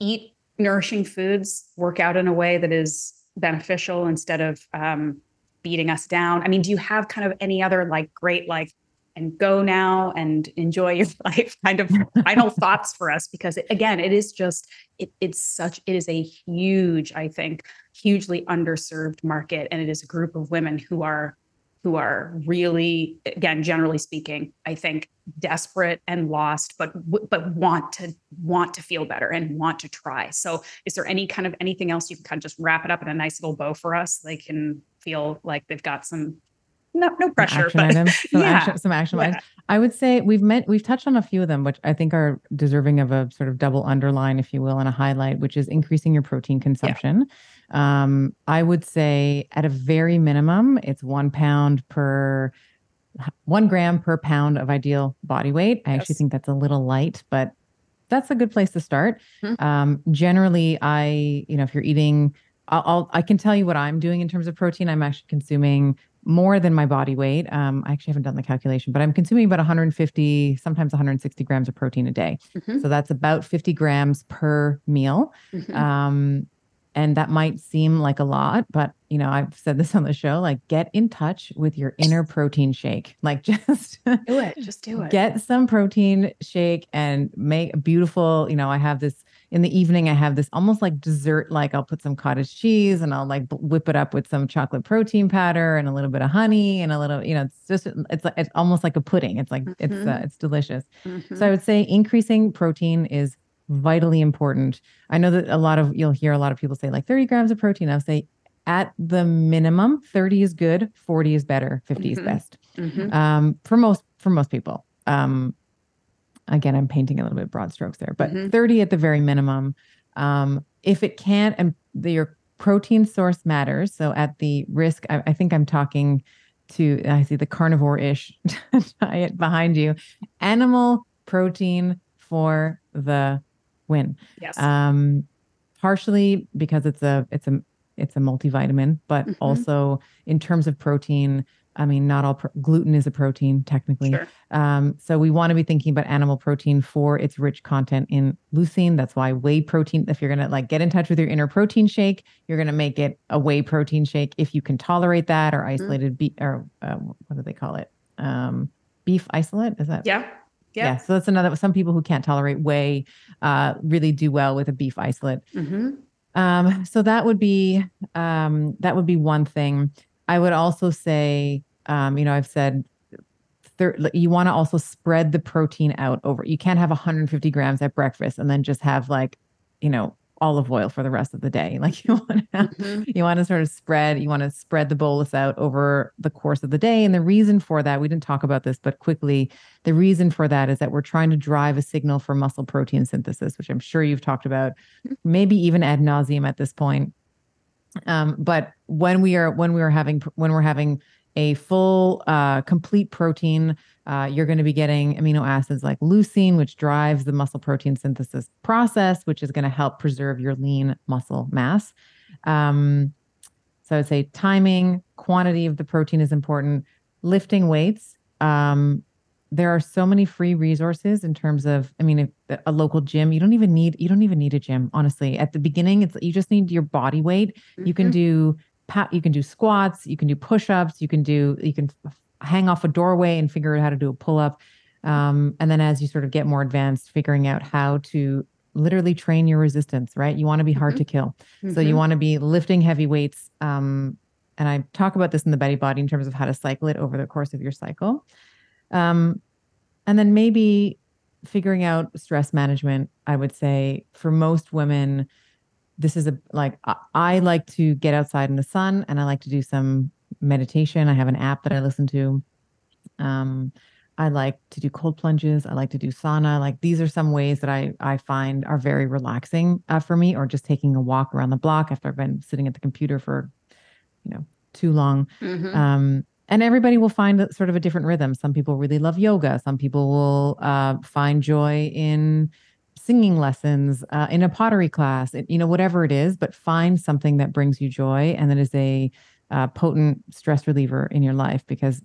Eat nourishing foods, work out in a way that is beneficial instead of um, beating us down. I mean, do you have kind of any other like great like and go now and enjoy your life kind of final thoughts for us because it, again it is just it, it's such it is a huge i think hugely underserved market and it is a group of women who are who are really again generally speaking i think desperate and lost but but want to want to feel better and want to try so is there any kind of anything else you can kind of just wrap it up in a nice little bow for us they can feel like they've got some no, no pressure. Action but, items, some yeah, action, some action yeah. items. I would say we've met, we've touched on a few of them, which I think are deserving of a sort of double underline, if you will, and a highlight, which is increasing your protein consumption. Yeah. Um, I would say at a very minimum, it's one pound per one gram per pound of ideal body weight. I yes. actually think that's a little light, but that's a good place to start. Mm-hmm. Um, generally, I, you know, if you're eating I'll, I'll, i can tell you what I'm doing in terms of protein. I'm actually consuming more than my body weight. Um, I actually haven't done the calculation, but I'm consuming about 150, sometimes 160 grams of protein a day. Mm-hmm. So that's about 50 grams per meal. Mm-hmm. Um, and that might seem like a lot, but you know, I've said this on the show, like get in touch with your inner protein shake. Like just do it, just do it. Get some protein shake and make a beautiful, you know, I have this in the evening i have this almost like dessert like i'll put some cottage cheese and i'll like whip it up with some chocolate protein powder and a little bit of honey and a little you know it's just it's like it's almost like a pudding it's like mm-hmm. it's uh, it's delicious mm-hmm. so i would say increasing protein is vitally important i know that a lot of you'll hear a lot of people say like 30 grams of protein i'll say at the minimum 30 is good 40 is better 50 mm-hmm. is best mm-hmm. um, for most for most people um, again, I'm painting a little bit broad strokes there, but mm-hmm. 30 at the very minimum. Um, if it can't, and the, your protein source matters. So at the risk, I, I think I'm talking to, I see the carnivore ish diet behind you. Animal protein for the win. Yes. Um, partially because it's a, it's a, it's a multivitamin, but mm-hmm. also in terms of protein, I mean, not all pro- gluten is a protein technically. Sure. Um, so we want to be thinking about animal protein for its rich content in leucine. That's why whey protein. If you're gonna like get in touch with your inner protein shake, you're gonna make it a whey protein shake if you can tolerate that, or mm-hmm. isolated mm-hmm. beef, or uh, what do they call it? Um, beef isolate. Is that? Yeah. Yeah. yeah. So that's another. Some people who can't tolerate whey uh, really do well with a beef isolate. Mm-hmm. Um, so that would be um, that would be one thing. I would also say, um, you know, I've said thir- you want to also spread the protein out over. You can't have 150 grams at breakfast and then just have like, you know, olive oil for the rest of the day. Like you want to, mm-hmm. you want to sort of spread, you want to spread the bolus out over the course of the day. And the reason for that, we didn't talk about this, but quickly, the reason for that is that we're trying to drive a signal for muscle protein synthesis, which I'm sure you've talked about, mm-hmm. maybe even ad nauseum at this point. Um, but when we are when we are having when we're having a full uh, complete protein, uh, you're going to be getting amino acids like leucine, which drives the muscle protein synthesis process, which is going to help preserve your lean muscle mass. Um, so I would say timing, quantity of the protein is important. Lifting weights, um, there are so many free resources in terms of i mean a local gym you don't even need you don't even need a gym honestly at the beginning it's you just need your body weight mm-hmm. you can mm-hmm. do you can do squats you can do push-ups you can do you can hang off a doorway and figure out how to do a pull-up um, and then as you sort of get more advanced figuring out how to literally train your resistance right you want to be hard mm-hmm. to kill mm-hmm. so you mm-hmm. want to be lifting heavy weights um, and i talk about this in the betty body in terms of how to cycle it over the course of your cycle um, and then maybe figuring out stress management. I would say for most women, this is a like I, I like to get outside in the sun and I like to do some meditation. I have an app that I listen to. Um, I like to do cold plunges. I like to do sauna. Like these are some ways that I I find are very relaxing uh, for me, or just taking a walk around the block after I've been sitting at the computer for, you know, too long. Mhm. Um, and everybody will find a- sort of a different rhythm. Some people really love yoga. Some people will uh, find joy in singing lessons, uh, in a pottery class. You know, whatever it is, but find something that brings you joy and that is a uh, potent stress reliever in your life because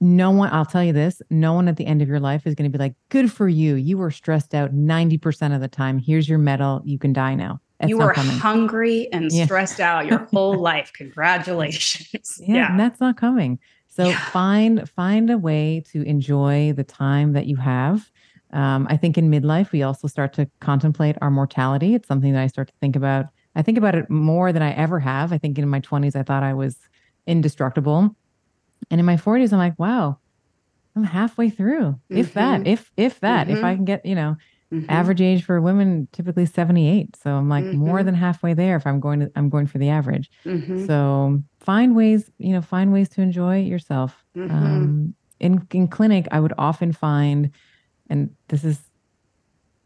no one, I'll tell you this, no one at the end of your life is going to be like, good for you. You were stressed out 90% of the time. Here's your medal. You can die now. That's you were coming. hungry and Yeah. stressed out your whole life. Congratulations. yeah, and that's not coming. So Yeah. find find a way to enjoy the time that you have. Um, I think in midlife we also start to contemplate our mortality. It's something that I start to think about. I think about it more than I ever have. I think in my 20s I thought I was indestructible. And in my 40s I'm like, wow, I'm halfway through. If that, if if that, if Mhm. I can get, you know, Mhm. average age for women typically 78. So I'm like more Mhm. than halfway there if I'm going to I'm going for the average. Mhm. So find ways, you know, find ways to enjoy yourself. Um, in in clinic, I would often find, and this is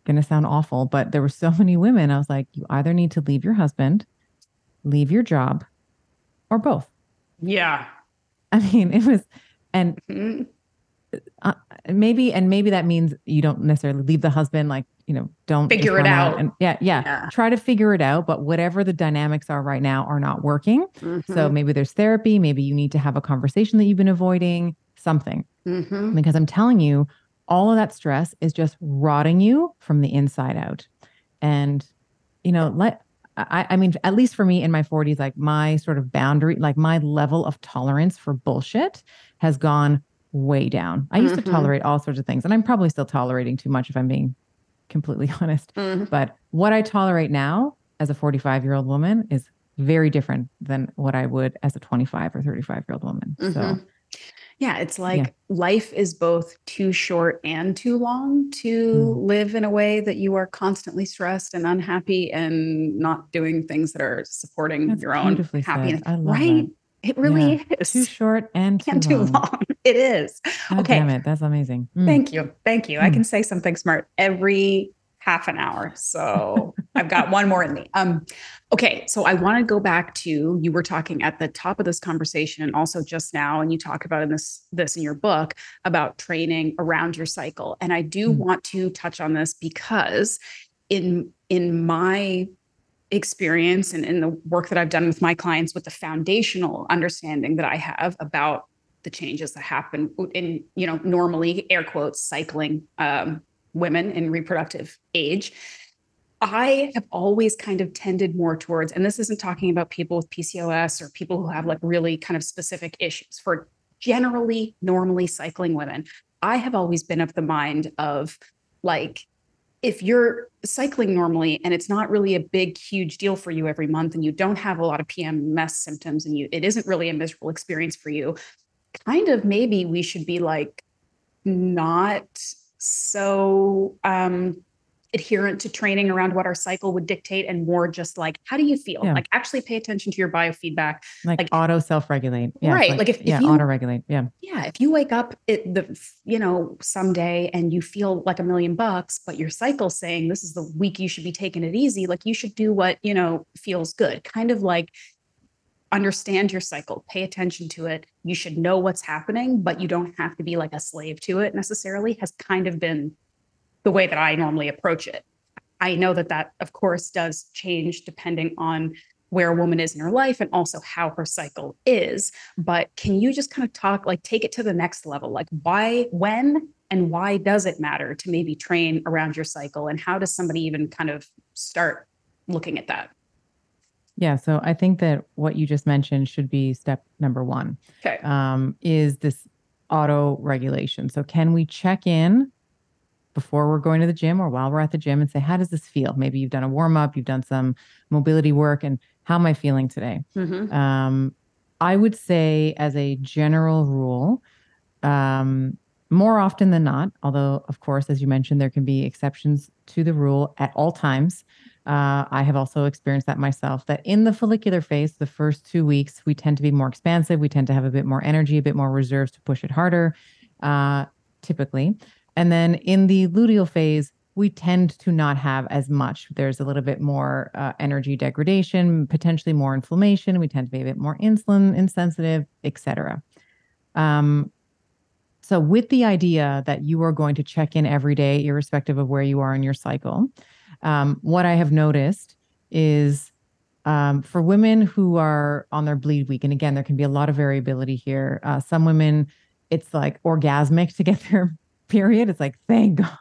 gonna sound awful, but there were so many women. I was like, you either need to leave your husband, leave your job, or both. Yeah. I mean, it was, and Mhm. uh, maybe, and maybe that means you don't necessarily leave the husband, like you know, don't Figure it run out. And yeah, yeah, Yeah. try to figure it out. But whatever the dynamics are right now are not working. So Mhm. maybe there's therapy. Maybe you need to have a conversation that you've been avoiding, something. Mhm. Because I'm telling you, all of that stress is just rotting you from the inside out. And, you know, let, I, I mean, at least for me in my 40s, like my sort of boundary, like my level of tolerance for bullshit has gone way down. I used Mhm. to tolerate all sorts of things, and I'm probably still tolerating too much if I'm being completely honest. Mhm. But what I tolerate now as a 45 year old woman is very different than what I would as a 25 or 35 year old woman. So Mhm. Yeah, it's like life is both too short and too long to Mm. live in a way that you are constantly stressed and unhappy and not doing things that are supporting That's your own happiness. I right? that. It really is. too short and too and too long. long. It is. God Okay. damn it. That's amazing. Mm. Thank you. Thank you. I Mm. can say something smart every half an hour. So I've got one more in me. Um, okay. So I want to go back to you were talking at the top of this conversation and also just now, and you talk about in this this in your book about training around your cycle. And I do Mm. want to touch on this because in in my experience and in the work that I've done with my clients with the foundational understanding that I have about the changes that happen in, you know, normally air quotes cycling um, women in reproductive age. I have always kind of tended more towards, and this isn't talking about people with PCOS or people who have like really kind of specific issues for generally normally cycling women. I have always been of the mind of like, if you're cycling normally and it's not really a big, huge deal for you every month, and you don't have a lot of PMS symptoms, and you it isn't really a miserable experience for you, kind of maybe we should be like not so um adherent to training around what our cycle would dictate and more just like how do you feel Yeah. like actually pay attention to your biofeedback Like, like- auto self regulate. Yeah, Right, like if- if yeah, you- auto regulate. Yeah. yeah if you wake up it the you know someday and you feel like a million bucks but your cycle's saying this is the week you should be taking it easy like you should do what you know feels good kind of like understand your cycle pay attention to it. You should know what's happening but you don't have to be like a slave to it necessarily has kind of been the way that i normally approach it. I know that that of course does change depending on where a woman is in her life and also how her cycle is. But can you just kind of talk like take it to the next level? Like why when and why does it matter to maybe train around your cycle? And how does somebody even kind of start looking at that Yeah. So I think that what you just mentioned should be step number one. okay um, is this auto regulation. So, can we check in before we're going to the gym or while we're at the gym and say, how does this feel? Maybe you've done a warm up, you've done some mobility work, and how am I feeling today? Mhm. Um, I would say, as a general rule, um, more often than not, although, of course, as you mentioned, there can be exceptions to the rule at all times. Uh, I have also experienced that myself, that in the follicular phase, the first two weeks, we tend to be more expansive. We tend to have a bit more energy, a bit more reserves to push it harder, uh, typically. And then in the luteal phase, we tend to not have as much. There's a little bit more uh, energy degradation, potentially more inflammation. We tend to be a bit more insulin insensitive, etc. Um, so, with the idea that you are going to check in every day, irrespective of where you are in your cycle, um, what I have noticed is um, for women who are on their bleed week, and again, there can be a lot of variability here. Uh, some women, it's like orgasmic to get their period. It's like, thank God.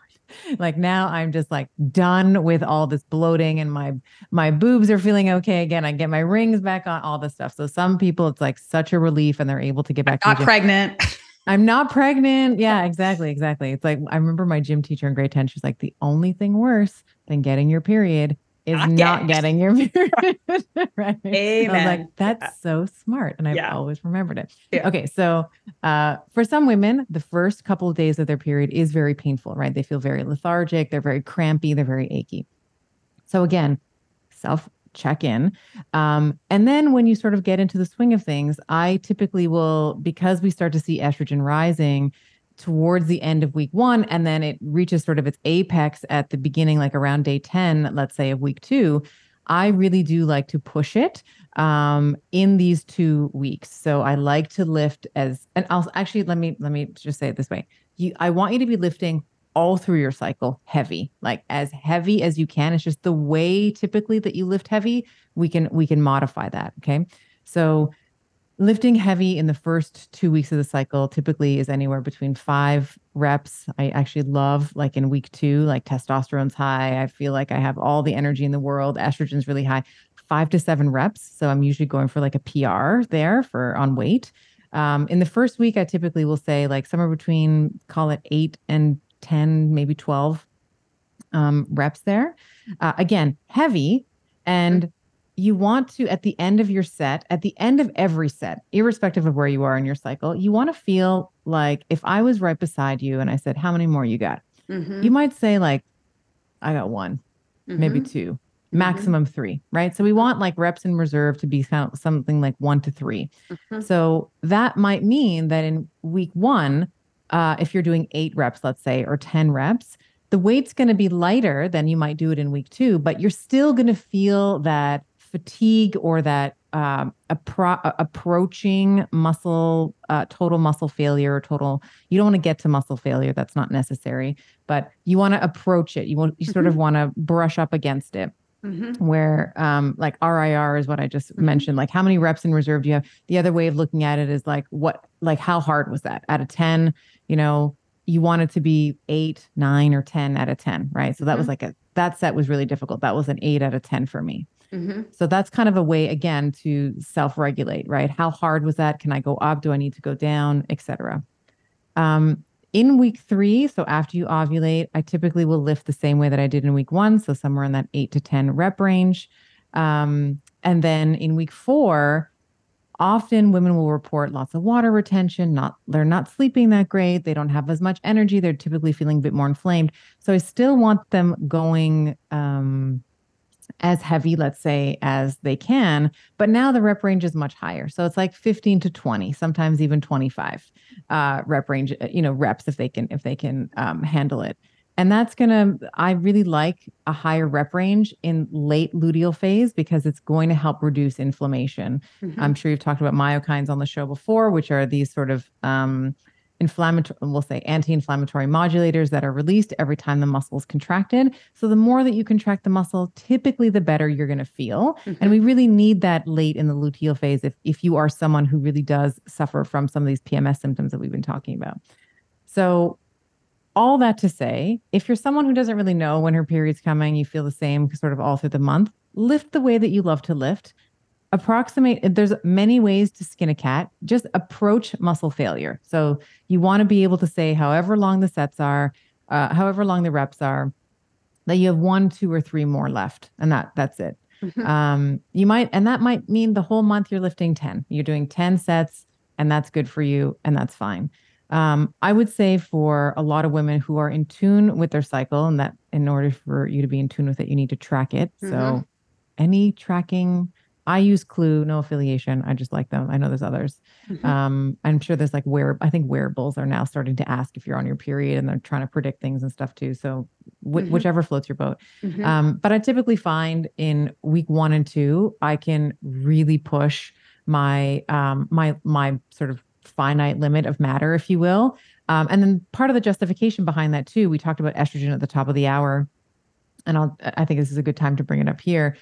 Like now I'm just like done with all this bloating and my my boobs are feeling okay again. I get my rings back on, all this stuff. So some people it's like such a relief and they're able to get back I'm not pregnant. I'm not pregnant. Yeah, exactly. Exactly. It's like I remember my gym teacher in grade 10. She's like, the only thing worse than getting your period is not, not getting your period. right. Amen. I was like, that's yeah. so smart. And I've yeah. always remembered it. Yeah. Okay. So uh, for some women, the first couple of days of their period is very painful, right? They feel very lethargic, they're very crampy, they're very achy. So again, self check in. Um, and then when you sort of get into the swing of things, I typically will, because we start to see estrogen rising towards the end of week one, and then it reaches sort of its apex at the beginning, like around day 10, let's say, of week two. I really do like to push it um, in these two weeks. So I like to lift as, and I'll actually let me let me just say it this way: you, I want you to be lifting all through your cycle heavy like as heavy as you can it's just the way typically that you lift heavy we can we can modify that okay so lifting heavy in the first two weeks of the cycle typically is anywhere between five reps. I actually love like in week two like testosterone's high. I feel like i have all the energy in the world. Estrogen's really high. Five to seven reps. So i'm usually going for like a pr there for on weight. Um, in the first week i typically will say like somewhere between call it eight and 10, maybe 12 um, reps there. Uh, again, heavy. And you want to, at the end of your set, at the end of every set, irrespective of where you are in your cycle, you want to feel like if I was right beside you and I said, How many more you got? Mm-hmm. You might say, like, I got one, mm-hmm. maybe 2 mm-hmm. maximum mm-hmm. three, right? So we want like reps in reserve to be something like one to 3 mm-hmm. So that might mean that in week one, uh, if you're doing eight reps, let's say, or 10 reps, the weight's going to be lighter than you might do it in week two, but you're still going to feel that fatigue or that um, appro- approaching muscle, uh, total muscle failure or total, you don't want to get to muscle failure. That's not necessary, but you want to approach it. You want, you sort mm-hmm. of want to brush up against it. Mm-hmm. Where um, like RIR is what I just mm-hmm. mentioned. Like how many reps in reserve do you have? The other way of looking at it is like what like how hard was that? Out of 10, you know, you want it to be eight, nine, or 10 out of 10, right? So that mm-hmm. was like a that set was really difficult. That was an eight out of 10 for me. Mm-hmm. So that's kind of a way again to self-regulate, right? How hard was that? Can I go up? Do I need to go down, etc. Um, in week three, so after you ovulate, I typically will lift the same way that I did in week one, so somewhere in that eight to 10 rep range. Um, and then in week four, often women will report lots of water retention, not they're not sleeping that great, they don't have as much energy, they're typically feeling a bit more inflamed. So I still want them going um, as heavy, let's say, as they can. But now the rep range is much higher. So it's like 15 to 20, sometimes even 25 uh, rep range, uh, you know, reps if they can, if they can um, handle it. And that's going to, I really like a higher rep range in late luteal phase because it's going to help reduce inflammation. Mm-hmm. I'm sure you've talked about myokines on the show before, which are these sort of um, inflammatory, we'll say anti-inflammatory modulators that are released every time the muscle is contracted. So the more that you contract the muscle, typically the better you're going to feel. Mm-hmm. And we really need that late in the luteal phase if, if you are someone who really does suffer from some of these PMS symptoms that we've been talking about. So all that to say, if you're someone who doesn't really know when her period's coming, you feel the same sort of all through the month, lift the way that you love to lift approximate there's many ways to skin a cat just approach muscle failure so you want to be able to say however long the sets are uh, however long the reps are that you have one two or three more left and that that's it mm-hmm. um, you might and that might mean the whole month you're lifting 10 you're doing 10 sets and that's good for you and that's fine Um, I would say for a lot of women who are in tune with their cycle, and that in order for you to be in tune with it, you need to track it. Mhm. So, any tracking, I use Clue, no affiliation. I just like them. I know there's others. Mhm. Um, I'm sure there's like wear. I think wearables are now starting to ask if you're on your period, and they're trying to predict things and stuff too. So, wh- Mhm. whichever floats your boat. Mhm. Um, but I typically find in week one and two, I can really push my um, my my sort of finite limit of matter, if you will. Um, and then part of the justification behind that too, we talked about estrogen at the top of the hour, and I'll I think this is a good time to bring it up here.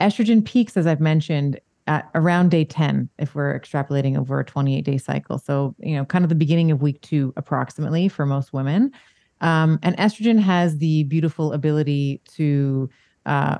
Estrogen peaks, as I've mentioned, at around day 10 if we're extrapolating over a 28 day cycle. So, you know, kind of the beginning of week two, approximately for most women. Um, and estrogen has the beautiful ability to uh,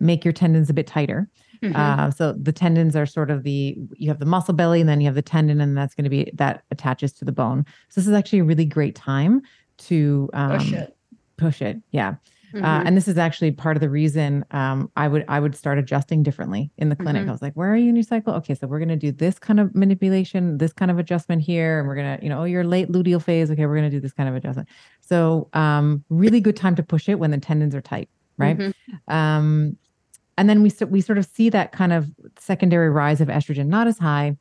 make your tendons a bit tighter. Mhm. Uh, so the tendons are sort of the you have the muscle belly, and then you have the tendon, and that's going to be that attaches to the bone. So this is actually a really great time to um, Push it. Push it, yeah. Uh, Mhm. and this is actually part of the reason um, I would I would start adjusting differently in the clinic. Mhm. I was like, "Where are you in your cycle? Okay, so we're going to do this kind of manipulation, this kind of adjustment here, and we're gonna, you know, oh, you're late luteal phase. Okay, we're going to do this kind of adjustment. So, um, really good time to push it when the tendons are tight, right? Mhm. Um, and then we we sort of see that kind of secondary rise of estrogen, not as high,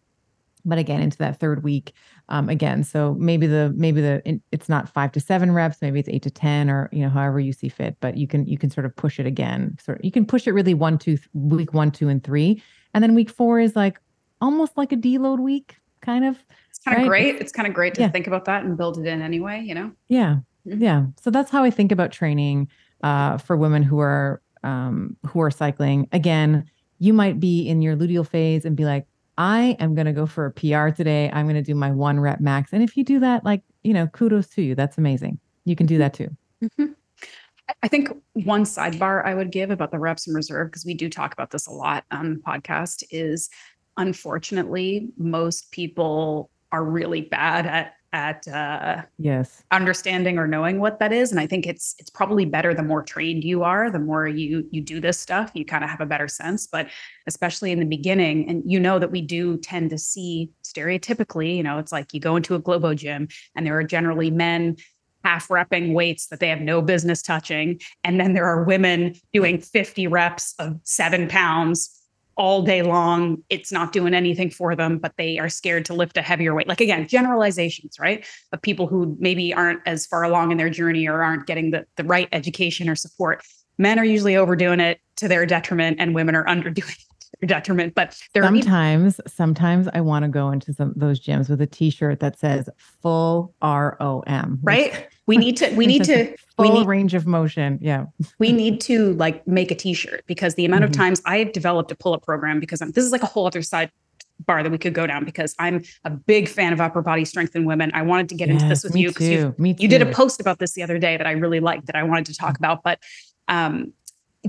but again into that third week um, again. So maybe the maybe the it's not five to seven reps, maybe it's eight to ten, or you know however you see fit. But you can you can sort of push it again. Sort you can push it really one two th- week one two and three, and then week four is like almost like a deload week, kind of. It's kind of great. It's kind of great to Yeah. think about that and build it in anyway, you know? Yeah. Mhm. Yeah. So that's how I think about training uh, for women who are um, who are cycling. Again, you might be in your luteal phase and be like, I am going to go for a PR today. I'm going to do my one rep max. And if you do that, like, you know, kudos to you. That's amazing. You can do that too. Mhm. I- I think one sidebar I would give about the reps and reserve, because we do talk about this a lot on the podcast, is unfortunately, most people are really bad at at uh, Yes. understanding or knowing what that is. And I think it's it's probably better the more trained you are, the more you you do this stuff, you kind of have a better sense. But especially in the beginning, and you know that we do tend to see stereotypically, you know, it's like you go into a Globo gym and there are generally men half repping weights that they have no business touching. And then there are women doing 50 reps of seven pounds all day long. It's not doing anything for them, but they are scared to lift a heavier weight. Like again, generalizations, right? Of people who maybe aren't as far along in their journey or aren't getting the, the right education or support. Men are usually overdoing it to their detriment and women are underdoing it to their detriment. But there are even- Sometimes, sometimes I want to go into some those gyms with a T-shirt that says "full ROM." right. We need to, we need to, we need range of motion. Yeah. we need to like make a t-shirt because the amount Mhm. of times I have developed a pull-up program because I'm, this is like a whole other side bar that we could go down because I'm a big fan of upper body strength in women. I wanted to get into this with you because you too. Me too. you did a post about this the other day that I really liked that I wanted to talk about. But um,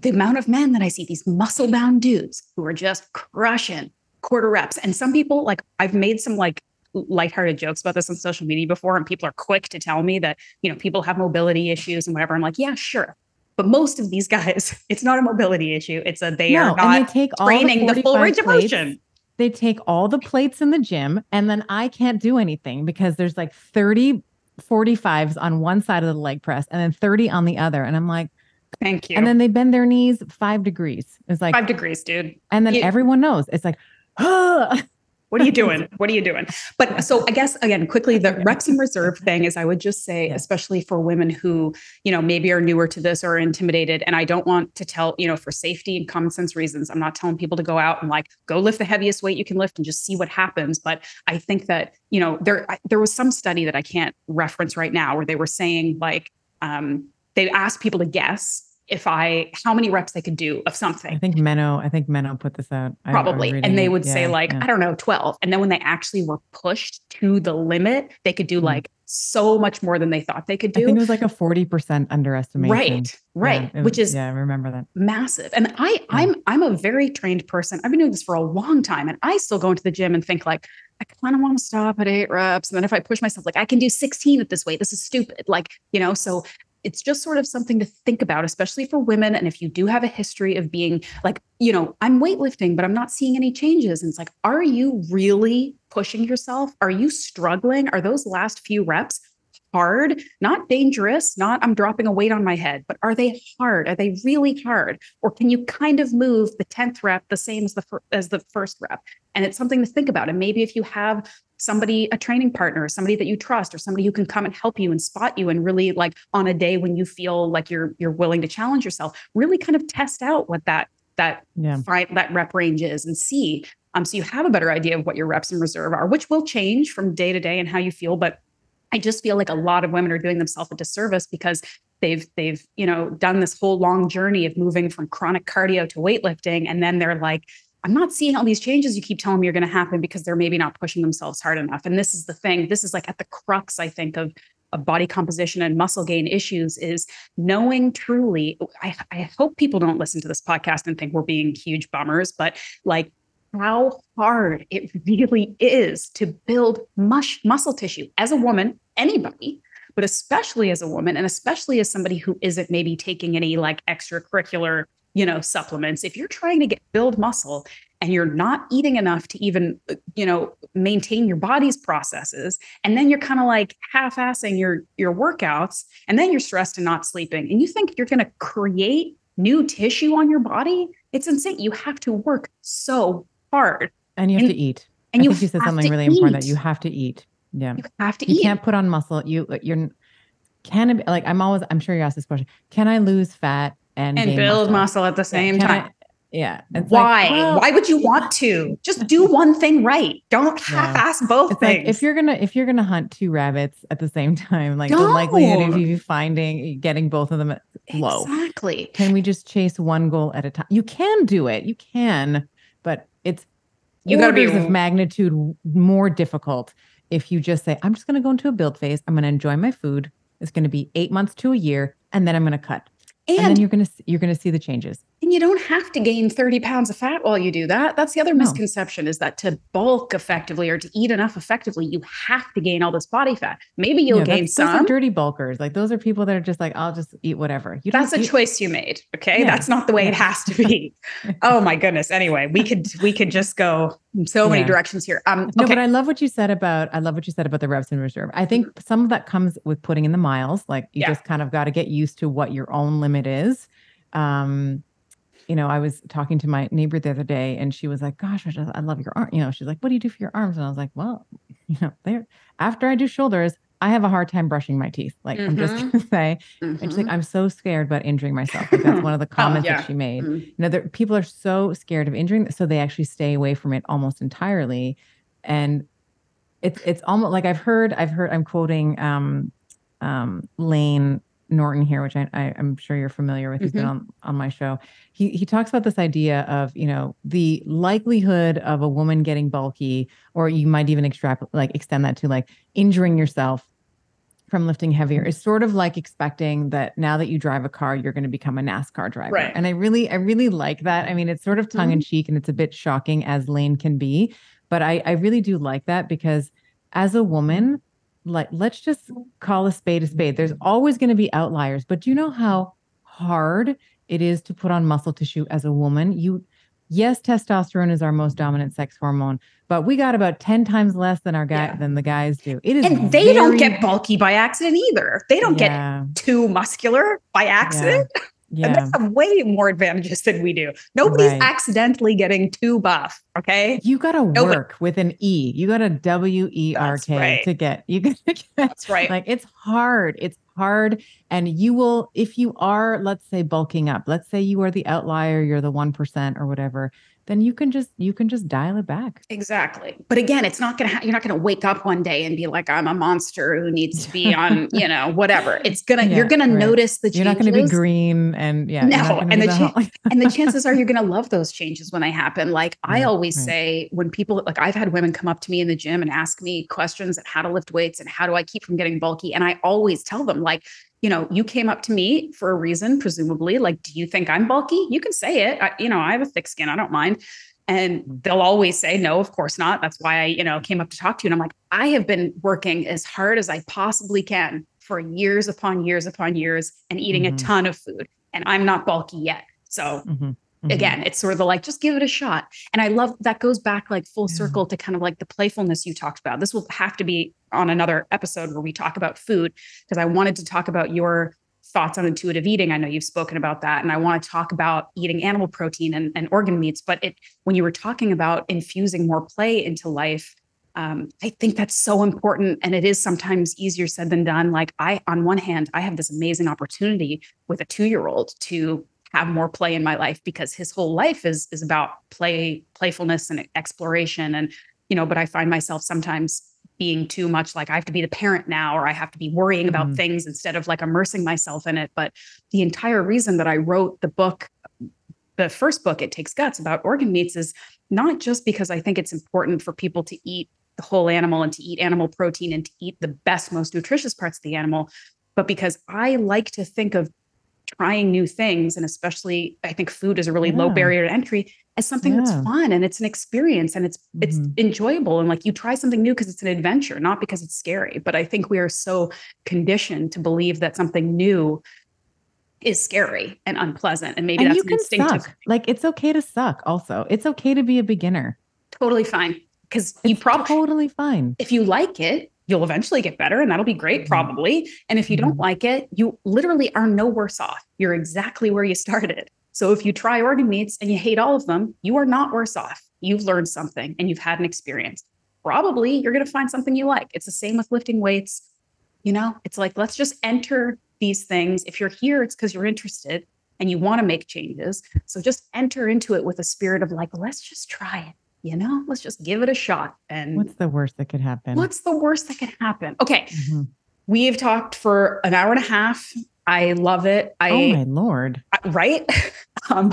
the amount of men that I see, these muscle bound dudes who are just crushing quarter reps. And some people, like, I've made some like lighthearted jokes about this on social media before, and people are quick to tell me that, you know, people have mobility issues and whatever. I'm like, yeah, sure. But most of these guys, it's not a mobility issue. It's a they are no, and they take training the, full 45 range of motion. They take all the plates in the gym, and then I can't do anything because there's like 30 45s on one side of the leg press and then 30 on the other. And I'm like, Thank you. and then they bend their knees five degrees. It's like, Five degrees, dude. and then you- everyone knows it's like, What are you doing? What are you doing? But so I guess again, quickly, the reps and reserve thing is I would just say, especially for women who, you know, maybe are newer to this or intimidated. And I don't want to tell, you know, for safety and common sense reasons, I'm not telling people to go out and like go lift the heaviest weight you can lift and just see what happens. But I think that, you know, there I- there was some study that I can't reference right now where they were saying like um, they asked people to guess if I how many reps they could do of something I think Menno, I think Menno put this out. I- I was probably and they would say like yeah. i don't know 12 and then when they actually were pushed to the limit they could do Mhm. like so much more than they thought they could do. I think it was like a 40% underestimation. right right Yeah, it which is yeah, I remember that. massive and i i'm i'm a very trained person i've been doing this for a long time and i still go into the gym and think like i kind of want to stop at eight reps and then if i push myself like i can do 16 at this weight this is stupid like you know so it's just sort of something to think about, especially for women. And if you do have a history of being like, you know, I'm weightlifting, but I'm not seeing any changes. And it's like, are you really pushing yourself? Are you struggling? Are those last few reps hard, not dangerous, not I'm dropping a weight on my head, but are they hard? Are they really hard? Or can you kind of move the 10th rep the same as the fir- as the first rep? And it's something to think about. And maybe if you have somebody, a training partner, somebody that you trust, or somebody who can come and help you and spot you and really like on a day when you feel like you're you're willing to challenge yourself, really kind of test out what that that yeah. that rep range is and see. Um, so you have a better idea of what your reps in reserve are, which will change from day to day and how you feel. But I just feel like a lot of women are doing themselves a disservice because they've they've you know done this whole long journey of moving from chronic cardio to weightlifting and then they're like I'm not seeing all these changes you keep telling me are going to happen because they're maybe not pushing themselves hard enough. And this is the thing. This is like at the crux, I think, of of body composition and muscle gain issues is knowing truly. I, I hope people don't listen to this podcast and think we're being huge bummers, but like how hard it really is to build mush muscle tissue as a woman, anybody, but especially as a woman, and especially as somebody who isn't maybe taking any like extracurricular, you know, supplements. If you're trying to get build muscle and you're not eating enough to even, uh, you know, maintain your body's processes, and then you're kind of like half-assing your your workouts, and then you're stressed and not sleeping, and you think you're going to create new tissue on your body, it's insane. You have to work so hard. And you have and, to eat. And I you, think you said something really eat. important that you have to eat. Yeah. You have to you eat. You can't put on muscle. You uh, you're can it like I'm always I'm sure you asked this question. Can I lose fat and, and build muscle? muscle? at the same yeah, time? I, yeah. Why? Like, well, Why would you want to? Just do one thing right. Don't half-ass both it's things. Like if you're gonna if you're gonna hunt two rabbits at the same time, like Don't. the likelihood of you finding getting both of them low. Exactly. Can we just chase one goal at a time? You can do it. You can, it's you got to be of magnitude more difficult if you just say, I'm just going to go into a build phase. I'm going to enjoy my food. It's going to be eight months to a year, and then I'm going to cut. And, and then you're going to you're going to see the changes. And you don't have to gain 30 pounds of fat while you do that. That's the other no. misconception is that to bulk effectively or to eat enough effectively, you have to gain all this body fat. Maybe you'll yeah, gain some. Those are dirty bulkers. Like those are people that are just like, I'll just eat whatever. You that's a eat- choice you made. Okay. Yeah. That's not the way yeah. it has to be. oh my goodness. Anyway, we could we could just go so many directions here. Um okay. No, but I love what you said about I love what you said about the reps in reserve. I think some of that comes with putting in the miles. Like you just kind of got to get used to what your own limit is. Um you know, I was talking to my neighbor the other day and she was like, gosh, I, just, I love your arm. You know, she's like, what do you do for your arms? And I was like, well, you know, there, after I do shoulders, I have a hard time brushing my teeth. Like mm-hmm. I'm just mm-hmm. gonna say, mm-hmm. and she's like, mm-hmm. I'm so scared about injuring myself. Like that's one of the oh, comments oh, yeah. that she made. Mm-hmm. You know, there, people are so scared of injuring, so they actually stay away from it almost entirely. And it's it's almost like I've heard, I've heard, I'm quoting um, um, Layne Norton here, which I, I am sure you're familiar with. He's mm-hmm. been on on my show. He he talks about this idea of you know the likelihood of a woman getting bulky, or you might even extract like extend that to like injuring yourself from lifting heavier is sort of like expecting that now that you drive a car you're going to become a NASCAR driver. Right. And I really I really like that. I mean it's sort of tongue in cheek mm-hmm. and it's a bit shocking as Layne can be, but I I really do like that because as a woman like let's just call a spade a spade. There's always going to be outliers, but do you know how hard it is to put on muscle tissue as a woman? You yes, testosterone is our most dominant sex hormone, but we got about 10 times less than our guy yeah. than the guys do. It is And they very, don't get bulky by accident either. They don't yeah. get too muscular by accident. Yeah. Yeah. And they have way more advantages than we do. Nobody's right. accidentally getting too buff. Okay. You got to work with an E. You gotta a W E R K to get, you got to get. That's right. Like it's hard. It's hard. And you will, if you are, let's say, bulking up, let's say you are the outlier, you're the 1% or whatever, then you can just you can just dial it back. Exactly. But again, it's not to ha- you're not to wake up one day and be like I'm a monster who needs to be on, you know, whatever. It's to yeah, you're going right. notice the changes. You're not to be green and yeah. No, and the cha- and the chances are you're to love those changes when they happen. Like I always right. say when people like I've had women come up to me in the gym and ask me questions on how to lift weights and how do I keep from getting bulky and I always tell them like you know, you came up to me for a reason, presumably. Like, do you think I'm bulky? You can say it. I, you know, I have a thick skin. I don't mind. And they'll always say, no, of course not. That's why I, you know, came up to talk to you. And I'm like, I have been working as hard as I possibly can for years upon years upon years and eating Mhm. a ton of food. And I'm not bulky yet. So Mhm. Mhm. again, it's sort of like, just give it a shot. And I love that goes back like full Yeah. circle to kind of like the playfulness you talked about. This will have to be on another episode where we talk about food because I wanted to talk about your thoughts on intuitive eating. I know you've spoken about that. And I want to talk about eating animal protein and, and organ meats. But it when you were talking about infusing more play into life, um, I think that's so important. And it is sometimes easier said than done. Like I, on one hand, I have this amazing opportunity with a two-year-old to have more play in my life because his whole life is is about play, playfulness and exploration. And, you know, but I find myself sometimes being too much like I have to be the parent now or I have to be worrying about Mhm. things instead of like immersing myself in it. But the entire reason that I wrote the book, the first book, It Takes Guts, about organ meats is not just because I think it's important for people to eat the whole animal and to eat animal protein and to eat the best, most nutritious parts of the animal, but because I like to think of trying new things. And especially, I think food is a really low barrier to entry as something that's fun and it's an experience and it's it's Mhm. enjoyable and like you try something new because it's an adventure, not because it's scary. But I think we are so conditioned to believe that something new is scary and unpleasant. And maybe and that's you can instinctive suck. Like it's okay to suck. Also, it's okay to be a beginner. totally fine. Because you It's probably totally fine. if you like it, you'll eventually get better and that'll be great, Mhm. probably. And if you don't Mhm. like it, you literally are no worse off. You're exactly where you started. So if you try organ meats and you hate all of them, you are not worse off. You've learned something and you've had an experience. Probably you're going to find something you like. It's the same with lifting weights. You know, it's like, let's just enter these things. If you're here, it's because you're interested and you want to make changes. So just enter into it with a spirit of like, let's just try it. You know, let's just give it a shot. And What's the worst that could happen? What's the worst that could happen? Okay, Mhm. we've talked for an hour and a half. I love it. I oh my lord! I- right. um,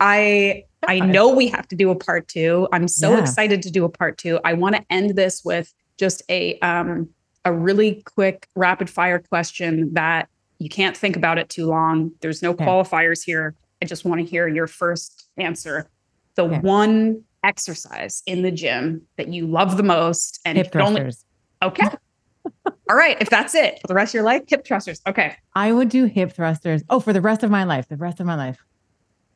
I I know we have to do a part two. I'm so Yeah. excited to do a part two. I want to end this with just a um a really quick rapid fire question that you can't think about it too long. There's no Okay. qualifiers here. I just want to hear your first answer. The Okay. one exercise in the gym that you love the most and Hip could only. Okay. All right. If that's it for the rest of your life, hip thrusters. Okay. I would do hip thrusters. Oh, for the rest of my life. The rest of my life.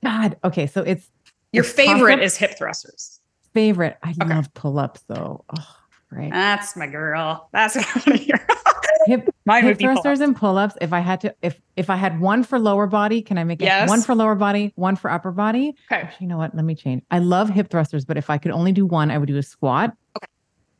God. Okay, so it's Your It's favorite is hip thrusters. favorite. I Okay. love pull-ups though. Oh, right. That's my girl. That's what I want to hear. Hip Mine hip thrusters pull-ups. and pull-ups. If I had to, if if I had one for lower body, can I make it Yes. one for lower body, one for upper body? Okay. Actually, you know what? Let me change. I love hip thrusters, but if I could only do one, I would do a squat okay.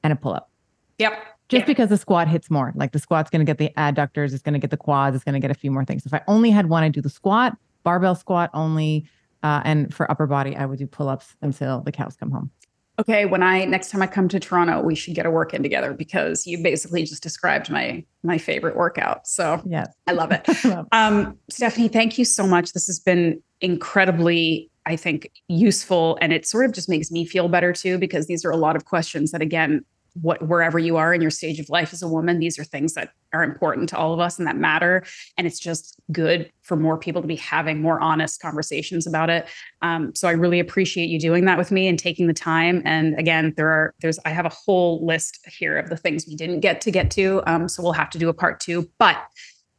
and a pull-up. Yep. Just because the squat hits more. Like the squat's going to get the adductors, it's going to get the quads, it's going to get a few more things. If I only had one, I'd do the squat, barbell squat only. Uh, and for upper body, I would do pull-ups until the cows come home. Okay. When I next time I come to Toronto, we should get a work in together because you basically just described my my favorite workout. So Yes. I love it. Um, Stephanie, thank you so much. This has been incredibly, I think, useful, and it sort of just makes me feel better too because these are a lot of questions that, again, what wherever you are in your stage of life as a woman, these are things that are important to all of us and that matter. And it's just good for more people to be having more honest conversations about it. Um, so I really appreciate you doing that with me and taking the time. And again, there are there's I have a whole list here of the things we didn't get to get to. Um, so we'll have to do a part two. But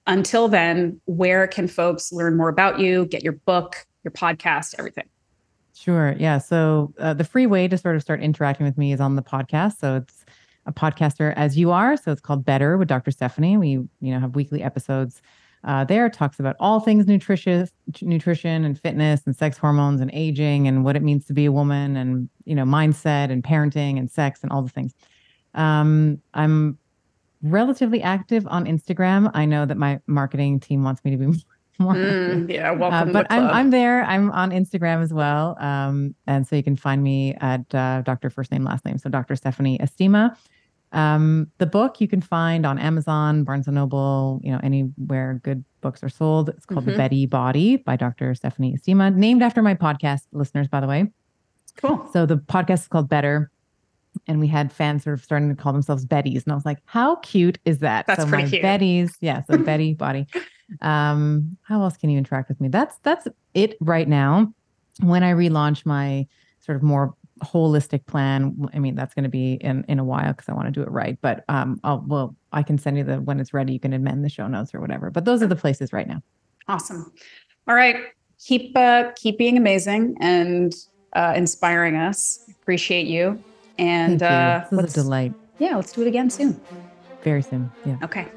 until then, where can folks learn more about you, get your book, your podcast, everything? Sure. Yeah. So uh, the free way to sort of start interacting with me is on the podcast. So it's a podcaster as you are. So it's called Better with Dr. Stephanie. We, you know, have weekly episodes uh, there. Talks about all things nutritious, nutrition and fitness and sex hormones and aging and what it means to be a woman and you know mindset and parenting and sex and all the things. Um, I'm relatively active on Instagram. I know that my marketing team wants me to be more. Mm, yeah, Uh, welcome. to but I'm. I'm there. I'm on Instagram as well, um, and so you can find me at uh, Dr. First Name Last Name, so Dr. Stephanie Estima. Um, the book you can find on Amazon, Barnes and Noble, you know anywhere good books are sold. It's called Mhm. The Betty Body by Dr. Stephanie Estima, named after my podcast listeners, by the way. cool. So the podcast is called Better. And we had fans sort of starting to call themselves Betties. And I was like, how cute is that? That's so pretty my cute. Betties. Yeah. So Betty body. Um, how else can you interact with me? That's that's it right now. When I relaunch my sort of more holistic plan. I mean, that's going to be in in a while because I want to do it right. But um, I'll well, I can send you the when it's ready. You can amend the show notes or whatever. But those are the places right now. Awesome. All right, keep uh, keep being amazing and uh, inspiring us. Appreciate you. And Thank you. uh, this was a delight. yeah, let's do it again soon. Very soon. Yeah. Okay.